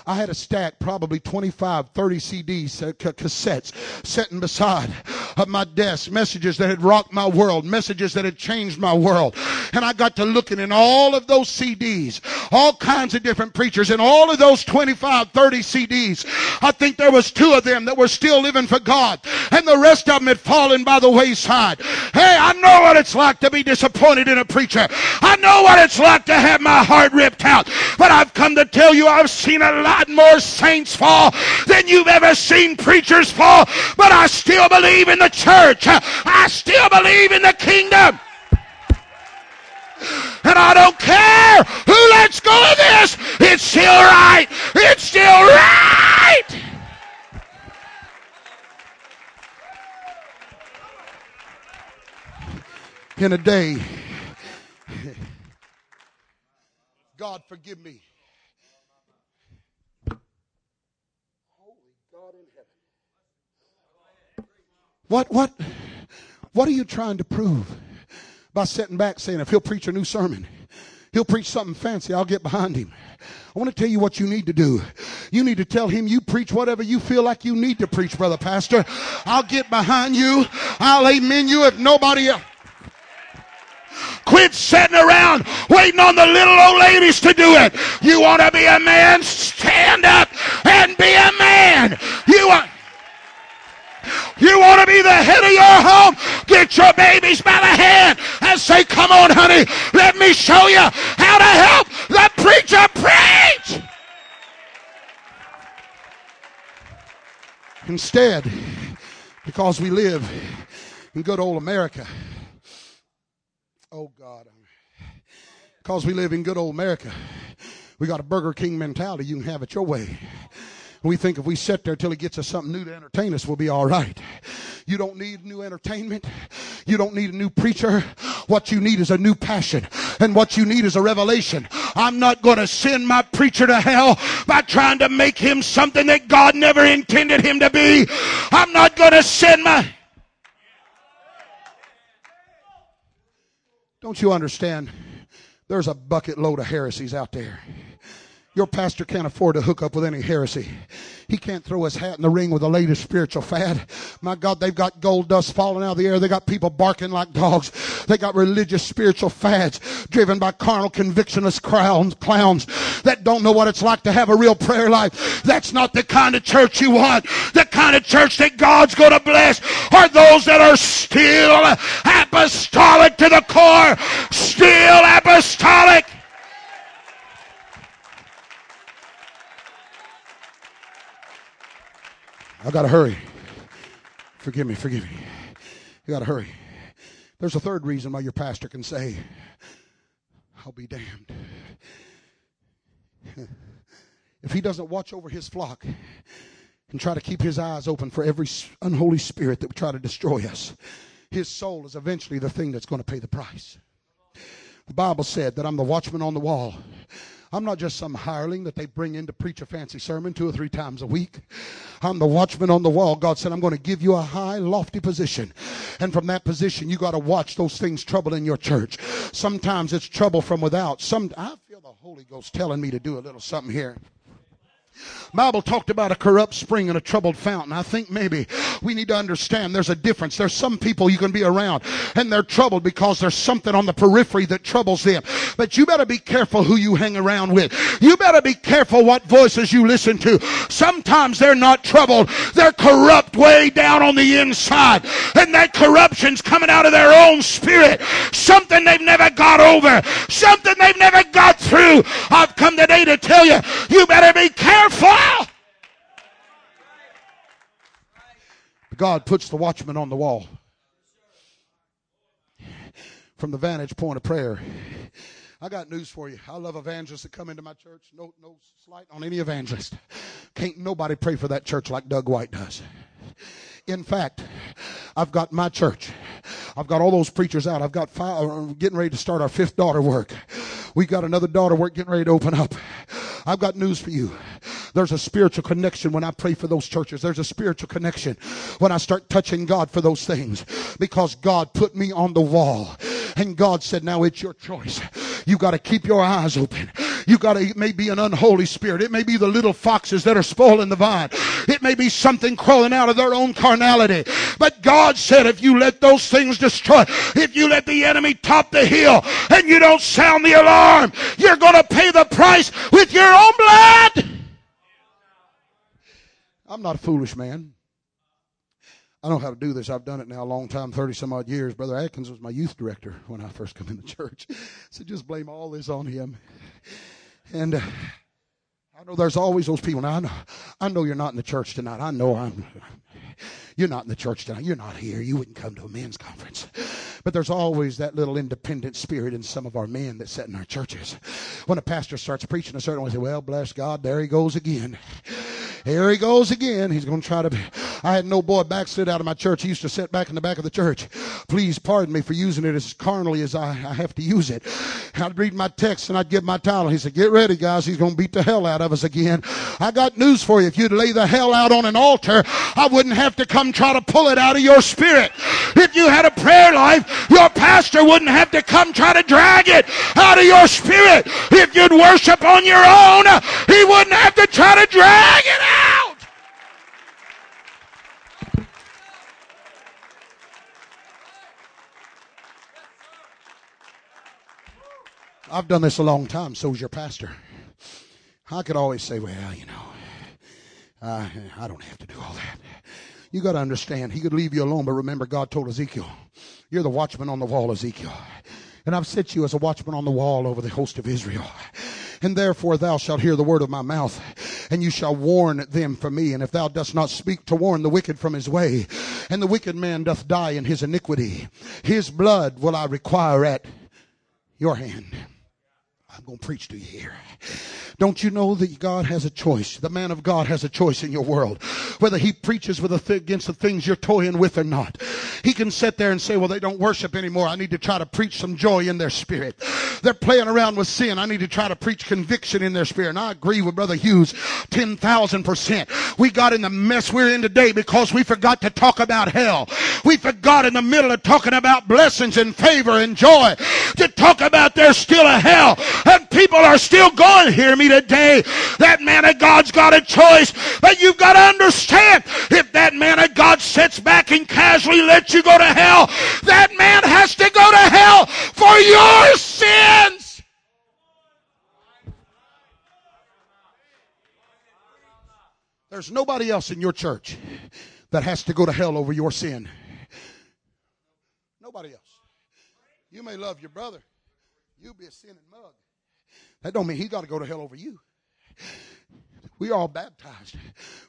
[SPEAKER 1] I had a stack, probably 25, 30 CDs, uh, cassettes sitting beside of my desk, messages that had rocked my world, messages that had changed my world. And I got to looking in all of those CDs, all kinds of different preachers, and all of those 25, 30 CDs. I think there was two of them that were still living for God, and the rest of them had fallen by the wayside. Hey, I know what it's like to be disappointed in a preacher. I know what it's like to have my heart ripped out. But I've come to tell you, I've seen a lot more saints fall than you've ever seen preachers fall. But I still believe in the church. I still believe in the kingdom. And I don't care who lets go of this. It's still right. It's still right. In a day, God forgive me. Holy God in heaven. What, what, what are you trying to prove by sitting back saying, if he'll preach a new sermon, he'll preach something fancy, I'll get behind him. I want to tell you what you need to do. You need to tell him you preach whatever you feel like you need to preach, brother pastor. I'll get behind you. I'll amen you if nobody else. Quit sitting around waiting on the little old ladies to do it. You want to be a man? Stand up and be a man. You want. You want to be the head of your home? Get your babies by the hand and say, Come on, honey, let me show you how to help the preacher preach. Instead, because we live in good old America, oh God, because we live in good old America, we got a Burger King mentality. You can have it your way. We think if we sit there till he gets us something new to entertain us, we'll be all right. You don't need new entertainment. You don't need a new preacher. What you need is a new passion. And what you need is a revelation. I'm not going to send my preacher to hell by trying to make him something that God never intended him to be. I'm not going to send my. Don't you understand? There's a bucket load of heresies out there. Your pastor can't afford to hook up with any heresy. He can't throw his hat in the ring with the latest spiritual fad. My God, they've got gold dust falling out of the air. They got people barking like dogs. They got religious spiritual fads driven by carnal convictionless clowns, clowns that don't know what it's like to have a real prayer life. That's not the kind of church you want. The kind of church that God's going to bless are those that are still apostolic to the core. Still apostolic. I got to hurry. Forgive me, forgive me. You got to hurry. There's a third reason why your pastor can say, I'll be damned. If he doesn't watch over his flock and try to keep his eyes open for every unholy spirit that would try to destroy us, his soul is eventually the thing that's going to pay the price. The Bible said that I'm the watchman on the wall. I'm not just some hireling that they bring in to preach a fancy sermon two or three times a week. I'm the watchman on the wall. God said, I'm going to give you a high, lofty position. And from that position, you got to watch those things trouble in your church. Sometimes it's trouble from without. Some, I feel the Holy Ghost telling me to do a little something here. Bible talked about a corrupt spring and a troubled fountain. I think maybe we need to understand there's a difference. There's some people you can be around and they're troubled because there's something on the periphery that troubles them. But you better be careful who you hang around with. You better be careful what voices you listen to. Sometimes they're not troubled. They're corrupt way down on the inside. And that corruption's coming out of their own spirit. Something they've never got over. Something they've never got through. I've come today to tell you, you better be careful. God puts the watchman on the wall. From the vantage point of prayer. I got news for you. I love evangelists that come into my church. No, no slight on any evangelist. Can't nobody pray for that church like Doug White does. In fact, I've got my church. I've got all those preachers out. I've got five, uh, getting ready to start our fifth daughter work. We've got another daughter work getting ready to open up. I've got news for you. There's a spiritual connection when I pray for those churches. There's a spiritual connection when I start touching God for those things because God put me on the wall and God said, now it's your choice. You got to keep your eyes open. You got to, it may be an unholy spirit. It may be the little foxes that are spoiling the vine. It may be something crawling out of their own carnality. But God said, if you let those things destroy, if you let the enemy top the hill and you don't sound the alarm, you're going to pay the price with your own blood. I'm not a foolish man. I know how to do this. I've done it now a long time, 30 some odd years. Brother Atkins was my youth director when I first come into church. So just blame all this on him. And uh, I know there's always those people. Now I know, I know you're not in the church tonight. I know I'm, you're not in the church tonight. You're not here. You wouldn't come to a men's conference. But there's always that little independent spirit in some of our men that sit in our churches. When a pastor starts preaching a certain way, say, well, bless God, there he goes again. Here he goes again. He's going to try to. Be. I had no boy backslid out of my church. He used to sit back in the back of the church. Please pardon me for using it as carnally as I, I have to use it. I'd read my text and I'd give my title. He said, Get ready, guys. He's going to beat the hell out of us again. I got news for you. If you'd lay the hell out on an altar, I wouldn't have to come try to pull it out of your spirit. If you had a prayer life, your pastor wouldn't have to come try to drag it out of your spirit. If you'd worship on your own, he wouldn't have to try to drag it out. I've done this a long time, So so's your pastor. I could always say, well, you know, uh, I don't have to do all that. You got to understand, he could leave you alone, but remember, God told Ezekiel, you're the watchman on the wall, Ezekiel. And I've set you as a watchman on the wall over the host of Israel. And therefore thou shalt hear the word of my mouth, and you shall warn them for me. And if thou dost not speak to warn the wicked from his way, and the wicked man doth die in his iniquity, his blood will I require at your hand. I'm going to preach to you here. Don't you know that God has a choice? The man of God has a choice in your world. Whether he preaches with th- against the things you're toying with or not. He can sit there and say, well, they don't worship anymore. I need to try to preach some joy in their spirit. They're playing around with sin. I need to try to preach conviction in their spirit. And I agree with Brother Hughes 10,000%. We got in the mess we're in today because we forgot to talk about hell. We forgot in the middle of talking about blessings and favor and joy to talk about there's still a hell and people are still going. To hear me today. That man of God's got a choice, but you've got to understand if that man of God sits back and casually lets you go to hell, that man has to go to hell for your sins. There's nobody else in your church that has to go to hell over your sin. Nobody else. You may love your brother. You'll be a sinning mug. That don't mean he got to go to hell over you. We are all baptized.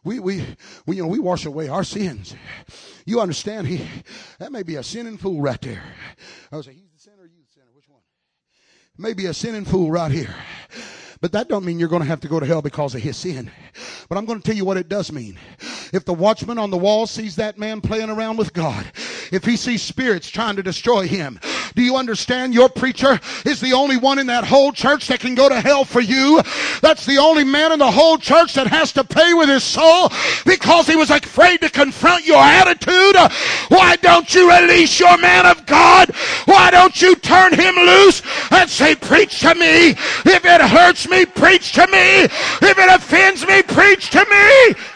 [SPEAKER 1] We, we, we, you know, we wash away our sins. You understand? He, that may be a sinning fool right there. I was say, he's the sinner, or you the sinner. Which one? Maybe a sinning fool right here. But that don't mean you're going to have to go to hell because of his sin. But I'm going to tell you what it does mean. If the watchman on the wall sees that man playing around with God, if he sees spirits trying to destroy him. Do you understand your preacher is the only one in that whole church that can go to hell for you? That's the only man in the whole church that has to pay with his soul because he was afraid to confront your attitude. Why don't you release your man of God? Why don't you turn him loose and say, Preach to me? If it hurts me, preach to me. If it offends me, preach to me.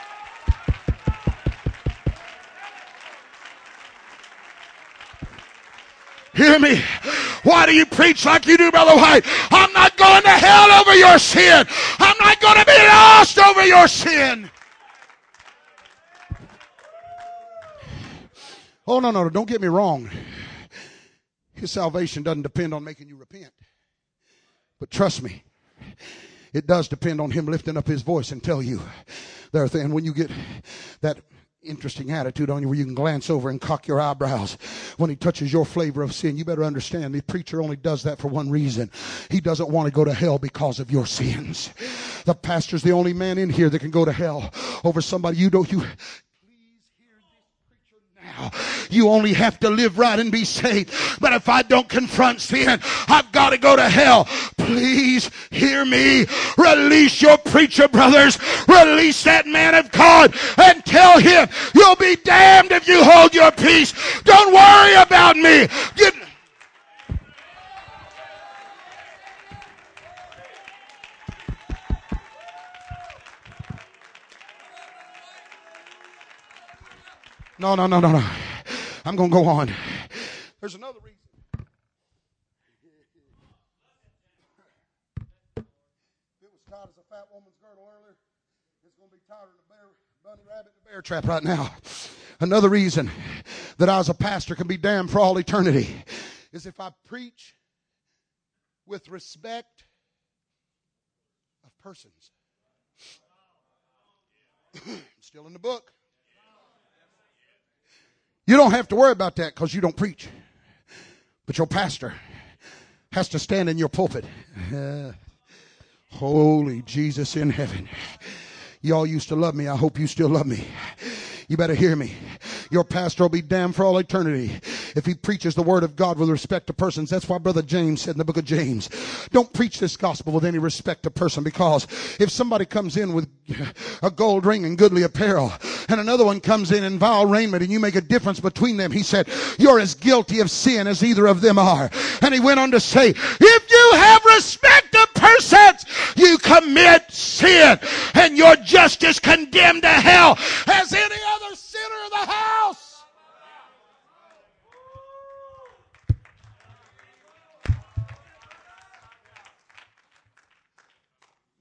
[SPEAKER 1] Hear me. Why do you preach like you do, Brother White? I'm not going to hell over your sin. I'm not going to be lost over your sin. Oh, no, no, no. Don't get me wrong. His salvation doesn't depend on making you repent. But trust me, it does depend on him lifting up his voice and tell you there things when you get that interesting attitude on you where you can glance over and cock your eyebrows when he touches your flavor of sin. You better understand the preacher only does that for one reason. He doesn't want to go to hell because of your sins. The pastor's the only man in here that can go to hell over somebody you don't, you, you only have to live right and be saved. But if I don't confront sin, I've got to go to hell. Please hear me. Release your preacher brothers. Release that man of God and tell him you'll be damned if you hold your peace. Don't worry about me. Get, No, no, no, no, no. I'm going to go on. There's another reason. If it was tight as a fat woman's girdle earlier, it's going to be tighter than a bear, bunny rabbit in a bear trap right now. Another reason that I as a pastor can be damned for all eternity is if I preach with respect of persons. Still in the book. You don't have to worry about that because you don't preach. But your pastor has to stand in your pulpit. Uh, holy Jesus in heaven. Y'all used to love me. I hope you still love me. You better hear me. Your pastor will be damned for all eternity if he preaches the word of God with respect to persons. That's why Brother James said in the book of James, don't preach this gospel with any respect to person because if somebody comes in with a gold ring and goodly apparel and another one comes in in vile raiment and you make a difference between them, he said, you're as guilty of sin as either of them are. And he went on to say, if you have respect persons, you commit sin and you're just as condemned to hell as any other sinner of the house.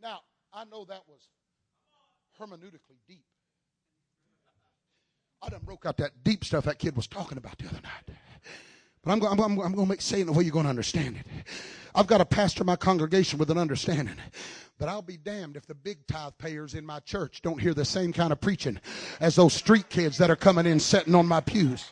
[SPEAKER 1] Now, I know that was hermeneutically deep. I done broke out that deep stuff that kid was talking about the other night. But I'm, I'm, I'm, I'm going to make say it in the way you're going to understand it. I've got to pastor my congregation with an understanding. But I'll be damned if the big tithe payers in my church don't hear the same kind of preaching as those street kids that are coming in sitting on my pews.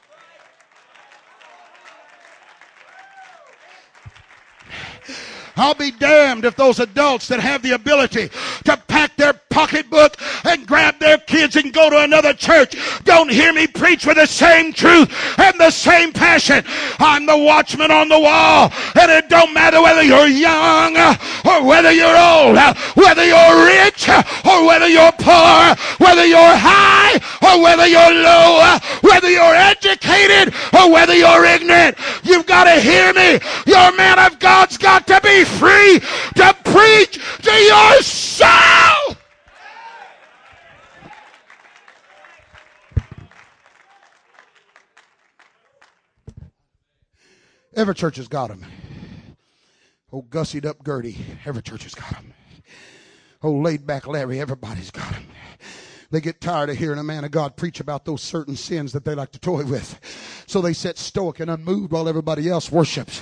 [SPEAKER 1] I'll be damned if those adults that have the ability to pack their pocketbook grab their kids and go to another church don't hear me preach with the same truth and the same passion. I'm the watchman on the wall, and it don't matter whether you're young or whether you're old, whether you're rich or whether you're poor, whether you're high or whether you're low, whether you're educated or whether you're ignorant. You've got to hear me. Your man of God's got to be free to preach to your soul. Every church has got them. Oh, gussied up Gertie, every church has got them. Oh, laid back Larry, everybody's got them. They get tired of hearing a man of God preach about those certain sins that they like to toy with. So they sit stoic and unmoved while everybody else worships.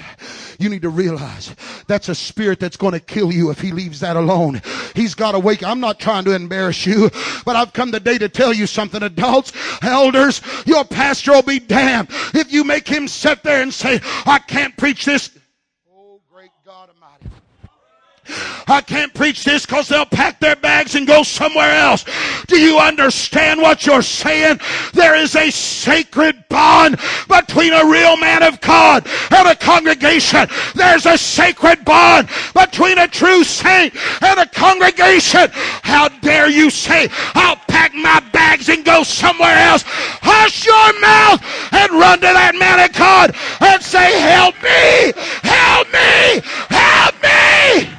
[SPEAKER 1] You need to realize that's a spirit that's going to kill you if he leaves that alone. He's got to wake. I'm not trying to embarrass you, but I've come today to tell you something. Adults, elders, your pastor will be damned if you make him sit there and say, I can't preach this I can't preach this because they'll pack their bags and go somewhere else. Do you understand what you're saying? There is a sacred bond between a real man of God and a congregation. There's a sacred bond between a true saint and a congregation. How dare you say, I'll pack my bags and go somewhere else? Hush your mouth and run to that man of God and say, Help me! Help me! Help me!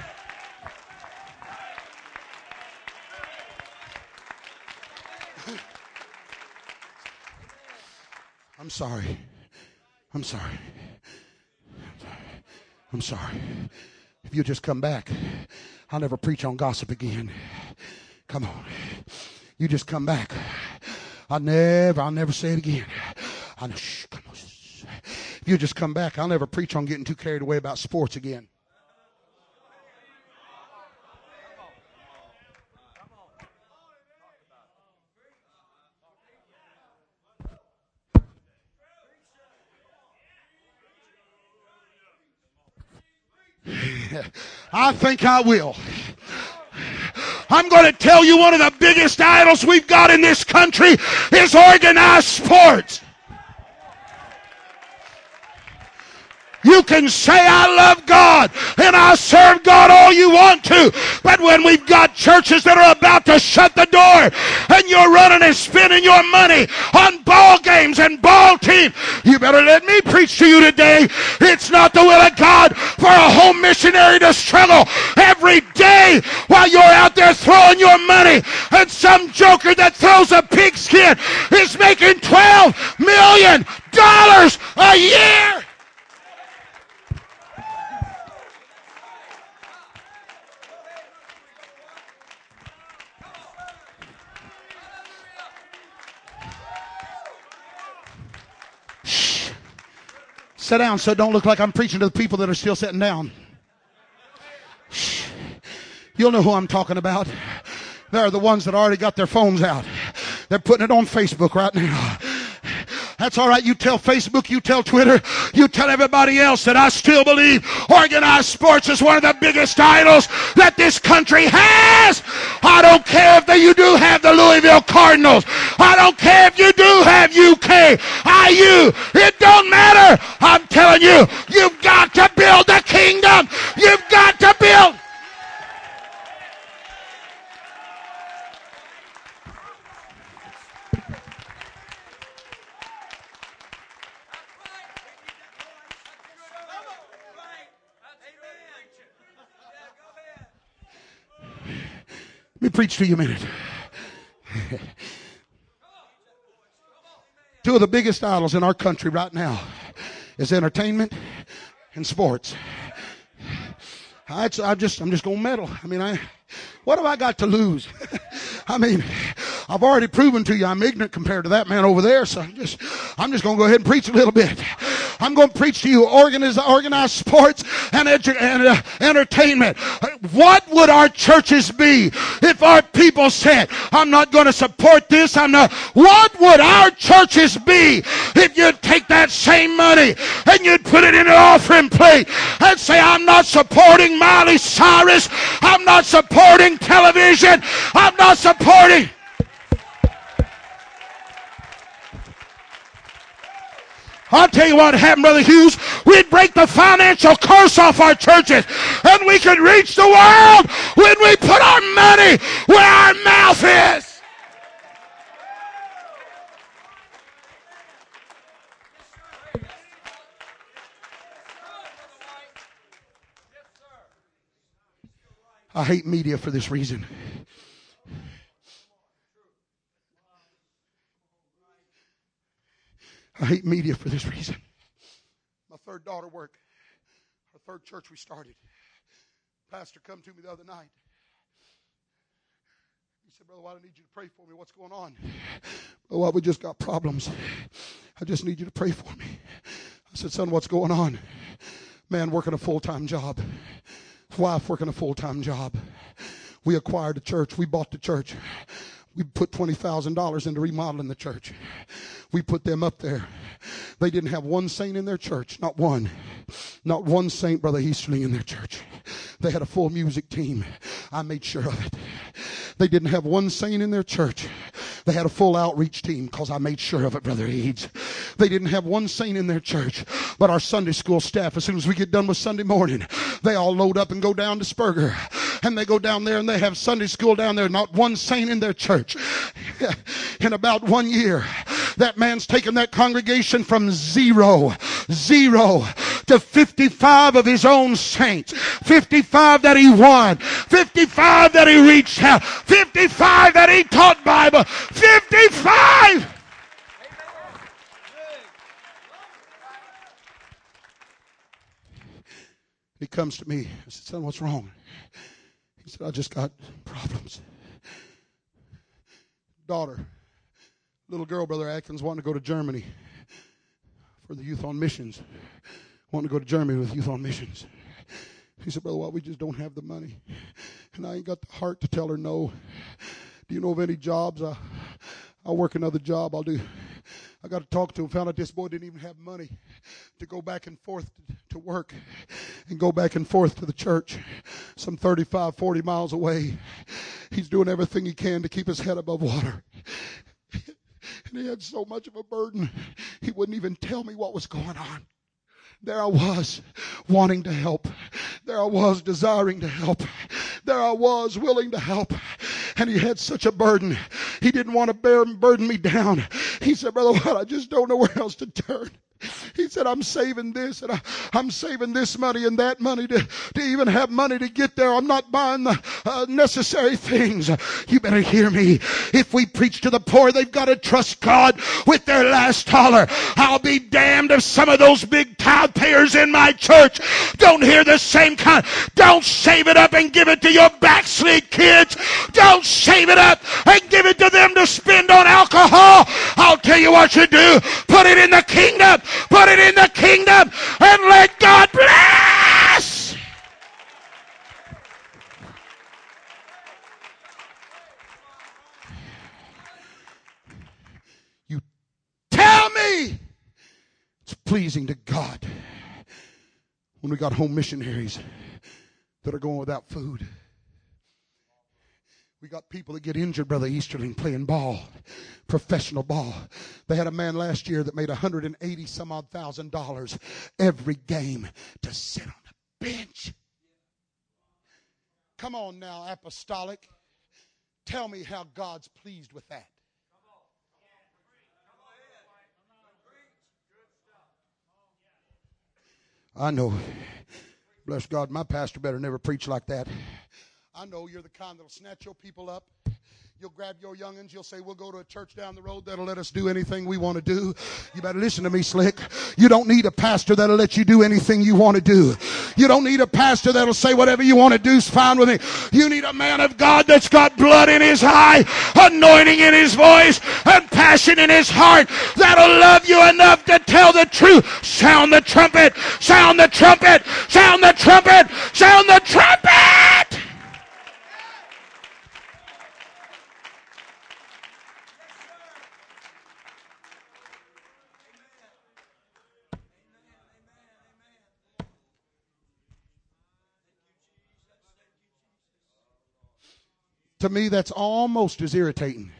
[SPEAKER 1] I'm sorry. I'm sorry. I'm sorry. If you just come back, I'll never preach on gossip again. Come on. You just come back. I'll never, I'll never say it again. I know, shh, come on. If you just come back, I'll never preach on getting too carried away about sports again. I think I will. I'm going to tell you one of the biggest idols we've got in this country is organized sports. You can say I love God and I serve God all you want to. But when we've got churches that are about to shut the door and you're running and spending your money on ball games and ball teams, you better let me preach to you today. It's not the will of God for a home missionary to struggle every day while you're out there throwing your money and some joker that throws a pigskin is making 12 million dollars a year. Sit down so it don't look like I'm preaching to the people that are still sitting down. You'll know who I'm talking about. They're the ones that already got their phones out. They're putting it on Facebook right now. That's all right. You tell Facebook, you tell Twitter, you tell everybody else that I still believe organized sports is one of the biggest idols that this country has. I don't care if you do have the Louisville Cardinals. I don't care if you do have UK, IU. It don't matter. I'm telling you, you've got to build the kingdom. You've got to build. Me preach to you a minute. Two of the biggest idols in our country right now is entertainment and sports. I, just, I'm just gonna meddle. I mean, I, what have I got to lose? I mean, I've already proven to you I'm ignorant compared to that man over there. So I'm just, I'm just going to go ahead and preach a little bit. I'm going to preach to you organized, organized sports and, edu- and uh, entertainment. What would our churches be if our people said, I'm not going to support this. I'm not. What would our churches be if you'd take that same money and you'd put it in an offering plate and say, I'm not supporting Miley Cyrus. I'm not supporting television. I'm not supporting. I'll tell you what happened, Brother Hughes. We'd break the financial curse off our churches and we could reach the world when we put our money where our mouth is. I hate media for this reason. I hate media for this reason. My third daughter worked. Our third church we started. Pastor come to me the other night. He said, Brother White, I need you to pray for me. What's going on? Brother White, we just got problems. I just need you to pray for me. I said, Son, what's going on? Man working a full time job. Wife working a full time job. We acquired a church. We bought the church. We put $20,000 into remodeling the church. We put them up there. They didn't have one saint in their church. Not one. Not one saint, Brother Easterling, in their church. They had a full music team. I made sure of it. They didn't have one saint in their church. They had a full outreach team because I made sure of it, Brother Eads. They didn't have one saint in their church, but our Sunday school staff, as soon as we get done with Sunday morning, they all load up and go down to Spurger. And they go down there and they have Sunday school down there, not one saint in their church. in about one year, That man's taken that congregation from zero, zero to 55 of his own saints. 55 that he won. 55 that he reached out. 55 that he taught Bible. 55! He comes to me. I said, son, what's wrong? He said, I just got problems. Daughter, little girl, Brother Atkins, wanting to go to Germany for the youth on missions. Wanting to go to Germany with youth on missions. He said, Brother, well, we just don't have the money. And I ain't got the heart to tell her no. Do you know of any jobs? I, I'll work another job. I'll do. I got to talk to him. Found out this boy didn't even have money to go back and forth to work and go back and forth to the church some 35, 40 miles away. He's doing everything he can to keep his head above water. And he had so much of a burden, he wouldn't even tell me what was going on. There I was wanting to help. There I was desiring to help. There I was willing to help. And he had such a burden. He didn't want to bear burden me down. He said, Brother What, I just don't know where else to turn. He said, I'm saving this and I, am saving this money and that money to, to even have money to get there. I'm not buying the uh, necessary things. You better hear me. If we preach to the poor, they've got to trust God with their last dollar. I'll be damned if some of those big tithe payers in my church don't hear the same kind. Don't save it up and give it to your backslid kids. Don't save it up and give it to them to spend on alcohol. I'll tell you what you do. Put it in the kingdom put it in the kingdom, and let God bless. You tell me it's pleasing to God when we got home missionaries that are going without food. We got people that get injured, Brother Easterling, playing ball, professional ball. They had a man last year that made 180 some odd thousand dollars every game to sit on the bench. Come on now, apostolic. Tell me how God's pleased with that. I know. Bless God, my pastor better never preach like that. I know you're the kind that'll snatch your people up. You'll grab your youngins. You'll say, We'll go to a church down the road that'll let us do anything we want to do. You better listen to me, Slick. You don't need a pastor that'll let you do anything you want to do. You don't need a pastor that'll say whatever you want to do is fine with me. You need a man of God that's got blood in his eye, anointing in his voice, and passion in his heart that'll love you enough to tell the truth. Sound the trumpet! Sound the trumpet! Sound the trumpet! Sound the trumpet! To me, that's almost as irritating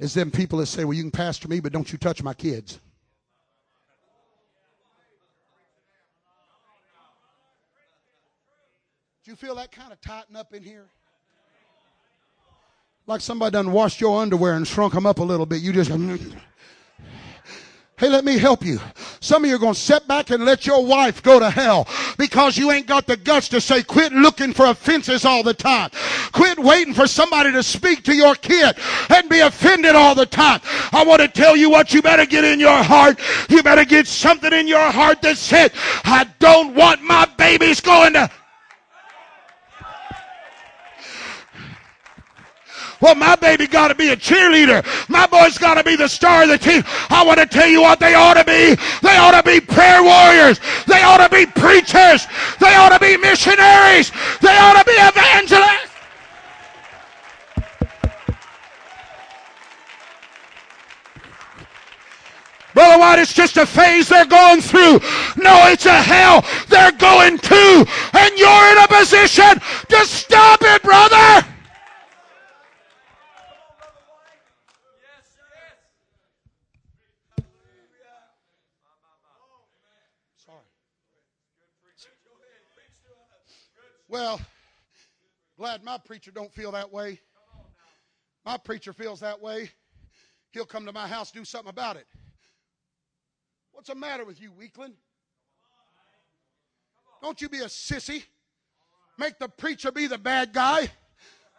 [SPEAKER 1] as them people that say, well, you can pastor me, but don't you touch my kids. Do you feel that kind of tighten up in here? Like somebody done washed your underwear and shrunk them up a little bit. You just. Mm. Hey, let me help you. Some of you are going to sit back and let your wife go to hell because you ain't got the guts to say, quit looking for offenses all the time. Quit waiting for somebody to speak to your kid and be offended all the time. I want to tell you what you better get in your heart. You better get something in your heart that said, I don't want my babies going to Well, my baby got to be a cheerleader. My boy's got to be the star of the team. I want to tell you what they ought to be. They ought to be prayer warriors. They ought to be preachers. They ought to be missionaries. They ought to be evangelists. Brother White, it's just a phase they're going through. No, it's a hell they're going to. And you're in a position to stop it, brother. Well, glad my preacher don't feel that way. My preacher feels that way. He'll come to my house, do something about it. What's the matter with you, weakling? Don't you be a sissy. Make the preacher be the bad guy.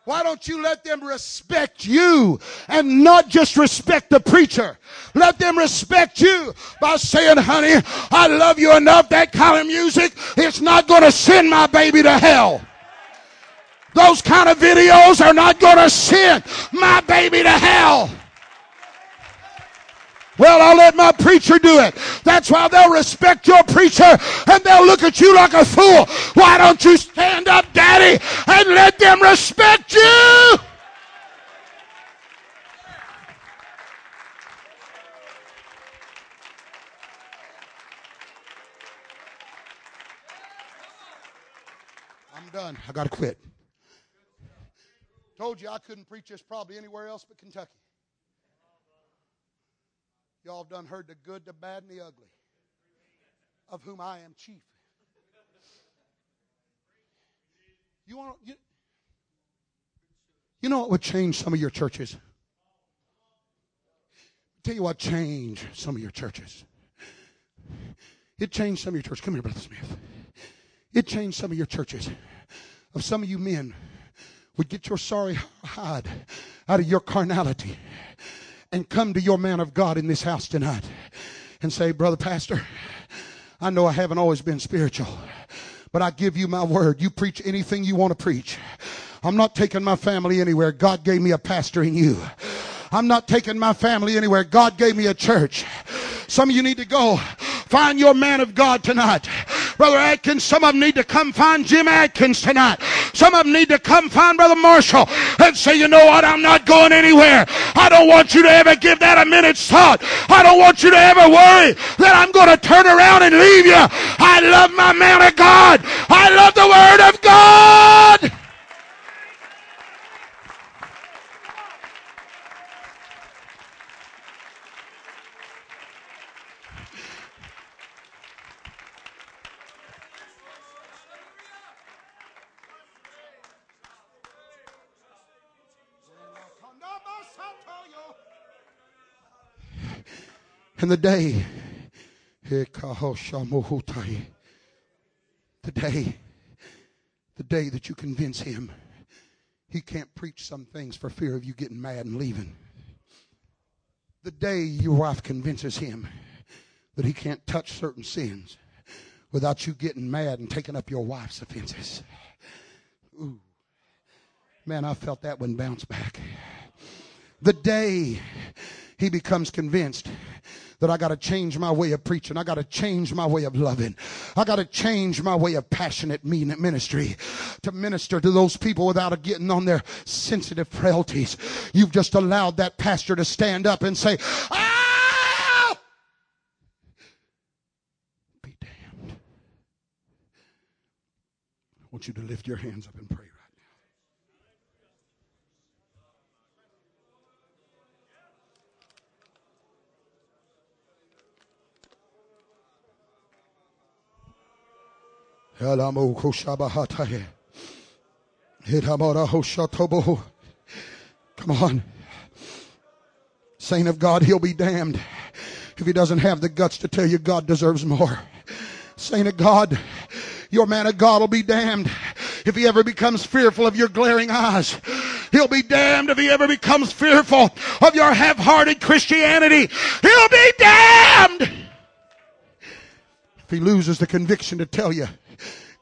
[SPEAKER 1] Why don't you let them respect you and not just respect the preacher? Let them respect you by saying, honey, I love you enough. That kind of music, it's not going to send my baby to hell. Those kind of videos are not going to send my baby to hell. Well, I'll let my preacher do it. That's why they'll respect your preacher and they'll look at you like a fool. Why don't you stand up, daddy, and let them respect you? I'm done. I got to quit. Told you I couldn't preach this probably anywhere else but Kentucky. Y'all have done heard the good, the bad, and the ugly, of whom I am chief. You want you, you know what would change some of your churches? tell you what changed some of your churches. It changed some of your churches. Come here, Brother Smith. It changed some of your churches. Of some of you men would get your sorry hide out of your carnality and come to your man of God in this house tonight and say, Brother Pastor, I know I haven't always been spiritual, but I give you my word. You preach anything you want to preach. I'm not taking my family anywhere. God gave me a pastor in you. I'm not taking my family anywhere. God gave me a church. Some of you need to go find your man of God tonight. Brother Atkins, some of them need to come find Jim Atkins tonight. Some of them need to come find Brother Marshall and say, you know what? I'm not going anywhere. I don't want you to ever give that a minute's thought. I don't want you to ever worry that I'm going to turn around and leave you. I love my man of God. I love the Word of God. And the day, the day, the day that you convince him he can't preach some things for fear of you getting mad and leaving. The day your wife convinces him that he can't touch certain sins without you getting mad and taking up your wife's offenses. Ooh. Man, I felt that one bounce back. The day he becomes convinced that I got to change my way of preaching. I got to change my way of loving. I got to change my way of passionate ministry to minister to those people without getting on their sensitive frailties. You've just allowed that pastor to stand up and say, ah! Be damned. I want you to lift your hands up and pray. Come on. Saint of God, he'll be damned if he doesn't have the guts to tell you God deserves more. Saint of God, your man of God will be damned if he ever becomes fearful of your glaring eyes. He'll be damned if he ever becomes fearful of your half-hearted Christianity. He'll be damned if he loses the conviction to tell you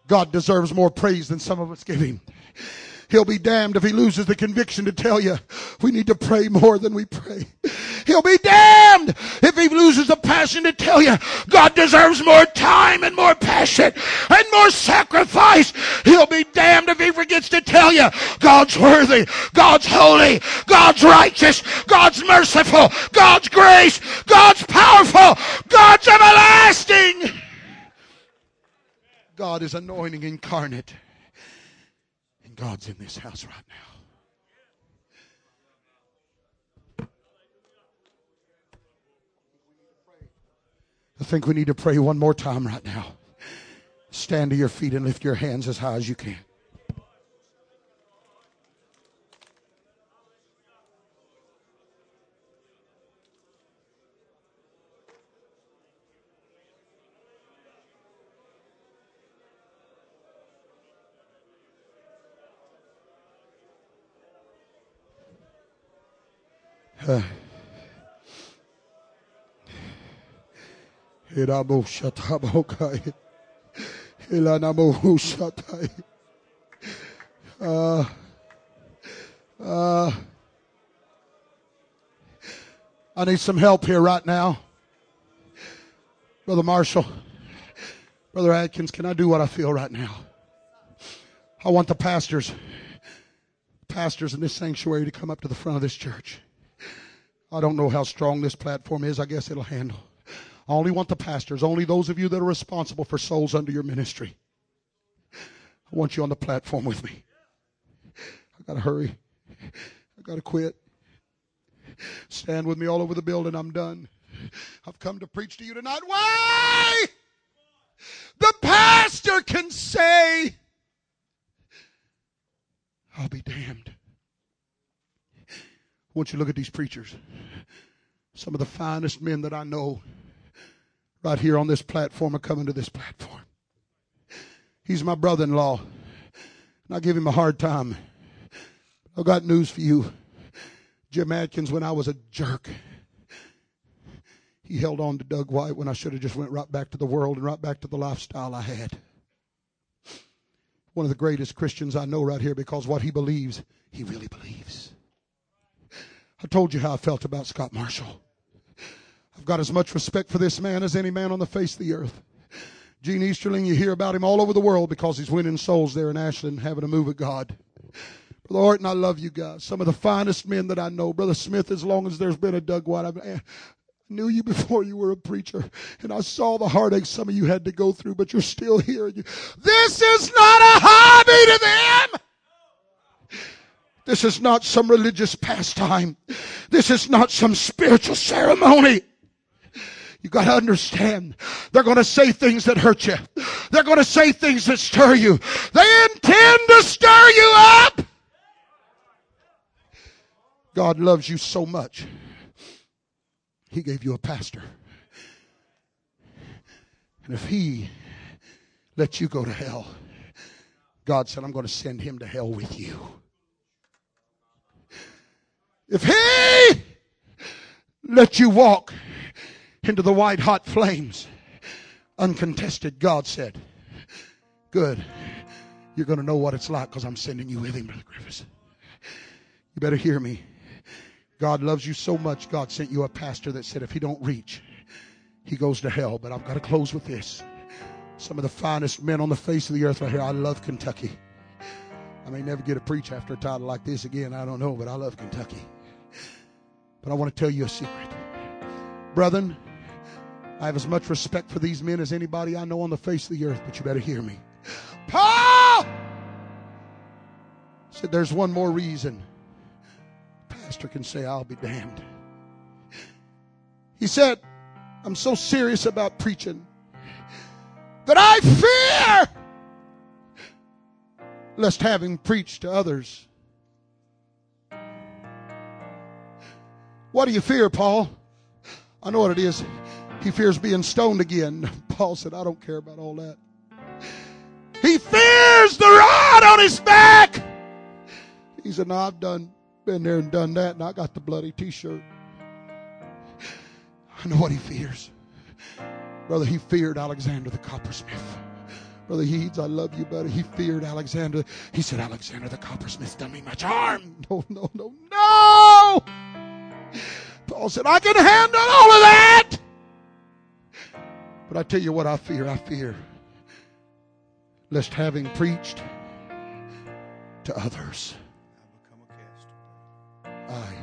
[SPEAKER 1] God deserves more praise than some of us give him. He'll be damned if he loses the conviction to tell you we need to pray more than we pray. He'll be damned if he loses the passion to tell you God deserves more time and more passion and more sacrifice. He'll be damned if he forgets to tell you God's worthy, God's holy, God's righteous, God's merciful, God's grace, God's powerful, God's everlasting. God is anointing incarnate. And God's in this house right now. I think we need to pray one more time right now. Stand to your feet and lift your hands as high as you can. Uh, uh, I need some help here right now. Brother Marshall, Brother Atkins, can I do what I feel right now? I want the pastors, pastors in this sanctuary to come up to the front of this church. I don't know how strong this platform is. I guess it'll handle. I only want the pastors, only those of you that are responsible for souls under your ministry. I want you on the platform with me. I gotta hurry. I gotta quit. Stand with me all over the building. I'm done. I've come to preach to you tonight. Why? The pastor can say, I'll be damned. Want you to look at these preachers. Some of the finest men that I know right here on this platform are coming to this platform. He's my brother in law, I give him a hard time. I've got news for you. Jim Adkins, when I was a jerk, he held on to Doug White when I should have just went right back to the world and right back to the lifestyle I had. One of the greatest Christians I know right here because what he believes, he really believes. I told you how I felt about Scott Marshall. I've got as much respect for this man as any man on the face of the earth. Gene Easterling, you hear about him all over the world because he's winning souls there in Ashland, having a move of God. Brother Orton, I love you guys. Some of the finest men that I know. Brother Smith, as long as there's been a Doug White, I've, eh, I knew you before you were a preacher. And I saw the heartache some of you had to go through, but you're still here. You, this is not a hobby to them. This is not some religious pastime. This is not some spiritual ceremony. You got to understand. They're going to say things that hurt you. They're going to say things that stir you. They intend to stir you up. God loves you so much. He gave you a pastor. And if he let you go to hell, God said, I'm going to send him to hell with you. If he let you walk into the white hot flames, uncontested, God said, Good. You're going to know what it's like because I'm sending you with him, Brother Griffiths. You better hear me. God loves you so much, God sent you a pastor that said if he don't reach, he goes to hell. But I've got to close with this. Some of the finest men on the face of the earth right here. I love Kentucky. I may never get a preach after a title like this again. I don't know, but I love Kentucky. But I want to tell you a secret. Brethren, I have as much respect for these men as anybody I know on the face of the earth, but you better hear me. Paul said, There's one more reason pastor can say, I'll be damned. He said, I'm so serious about preaching that I fear lest having preached to others. What do you fear, Paul? I know what it is. He fears being stoned again. Paul said, I don't care about all that. He fears the rod on his back. He said, No, I've done been there and done that, and I got the bloody t shirt. I know what he fears. Brother, he feared Alexander the coppersmith. Brother Heeds, I love you, buddy. He feared Alexander. He said, Alexander the coppersmith's done me much harm. No, no, no, no. Paul said, I can handle all of that. But I tell you what I fear. I fear lest having preached to others, I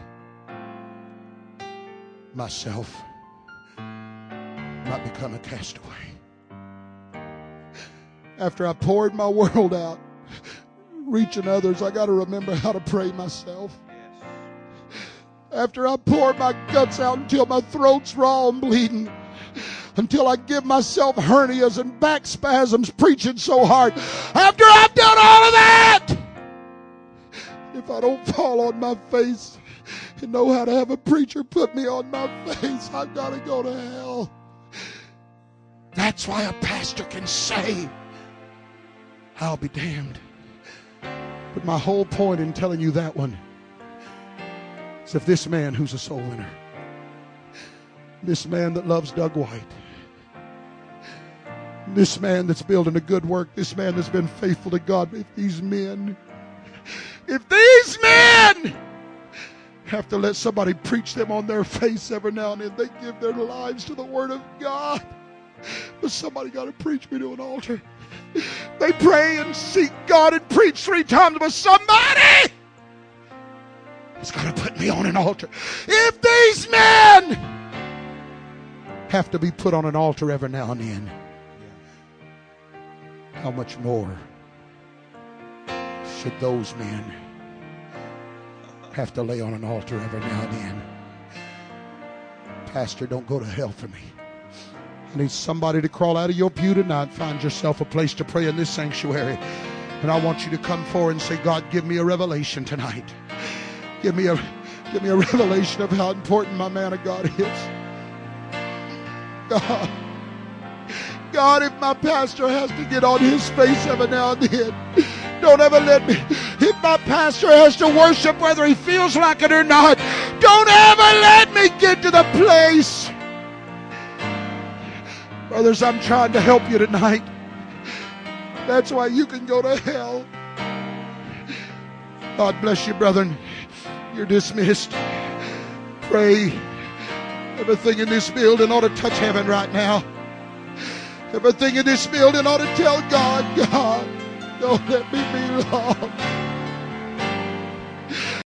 [SPEAKER 1] myself might become a castaway. After I poured my world out, reaching others, I got to remember how to pray myself. After I pour my guts out until my throat's raw and bleeding, until I give myself hernias and back spasms preaching so hard. After I've done all of that, if I don't fall on my face and know how to have a preacher put me on my face, I've got to go to hell. That's why a pastor can say, I'll be damned. But my whole point in telling you that one If this man who's a soul winner, this man that loves Doug White, this man that's building a good work, this man that's been faithful to God, if these men, if these men have to let somebody preach them on their face every now and then, they give their lives to the Word of God. But somebody got to preach me to an altar. They pray and seek God and preach three times, but somebody has got to put me on an altar. If these men have to be put on an altar every now and then, how much more should those men have to lay on an altar every now and then? Pastor, don't go to hell for me. I need somebody to crawl out of your pew tonight, find yourself a place to pray in this sanctuary. And I want you to come forward and say, God, give me a revelation tonight. Give me a give me a revelation of how important my man of God is. God. God, if my pastor has to get on his face every now and then, don't ever let me. If my pastor has to worship whether he feels like it or not, don't ever let me get to the place Brothers, I'm trying to help you tonight. That's why you can go to hell. God bless you, brethren. You're dismissed. Pray. Everything in this building ought to touch heaven right now. Everything in this building ought to tell God, God, don't let me be lost.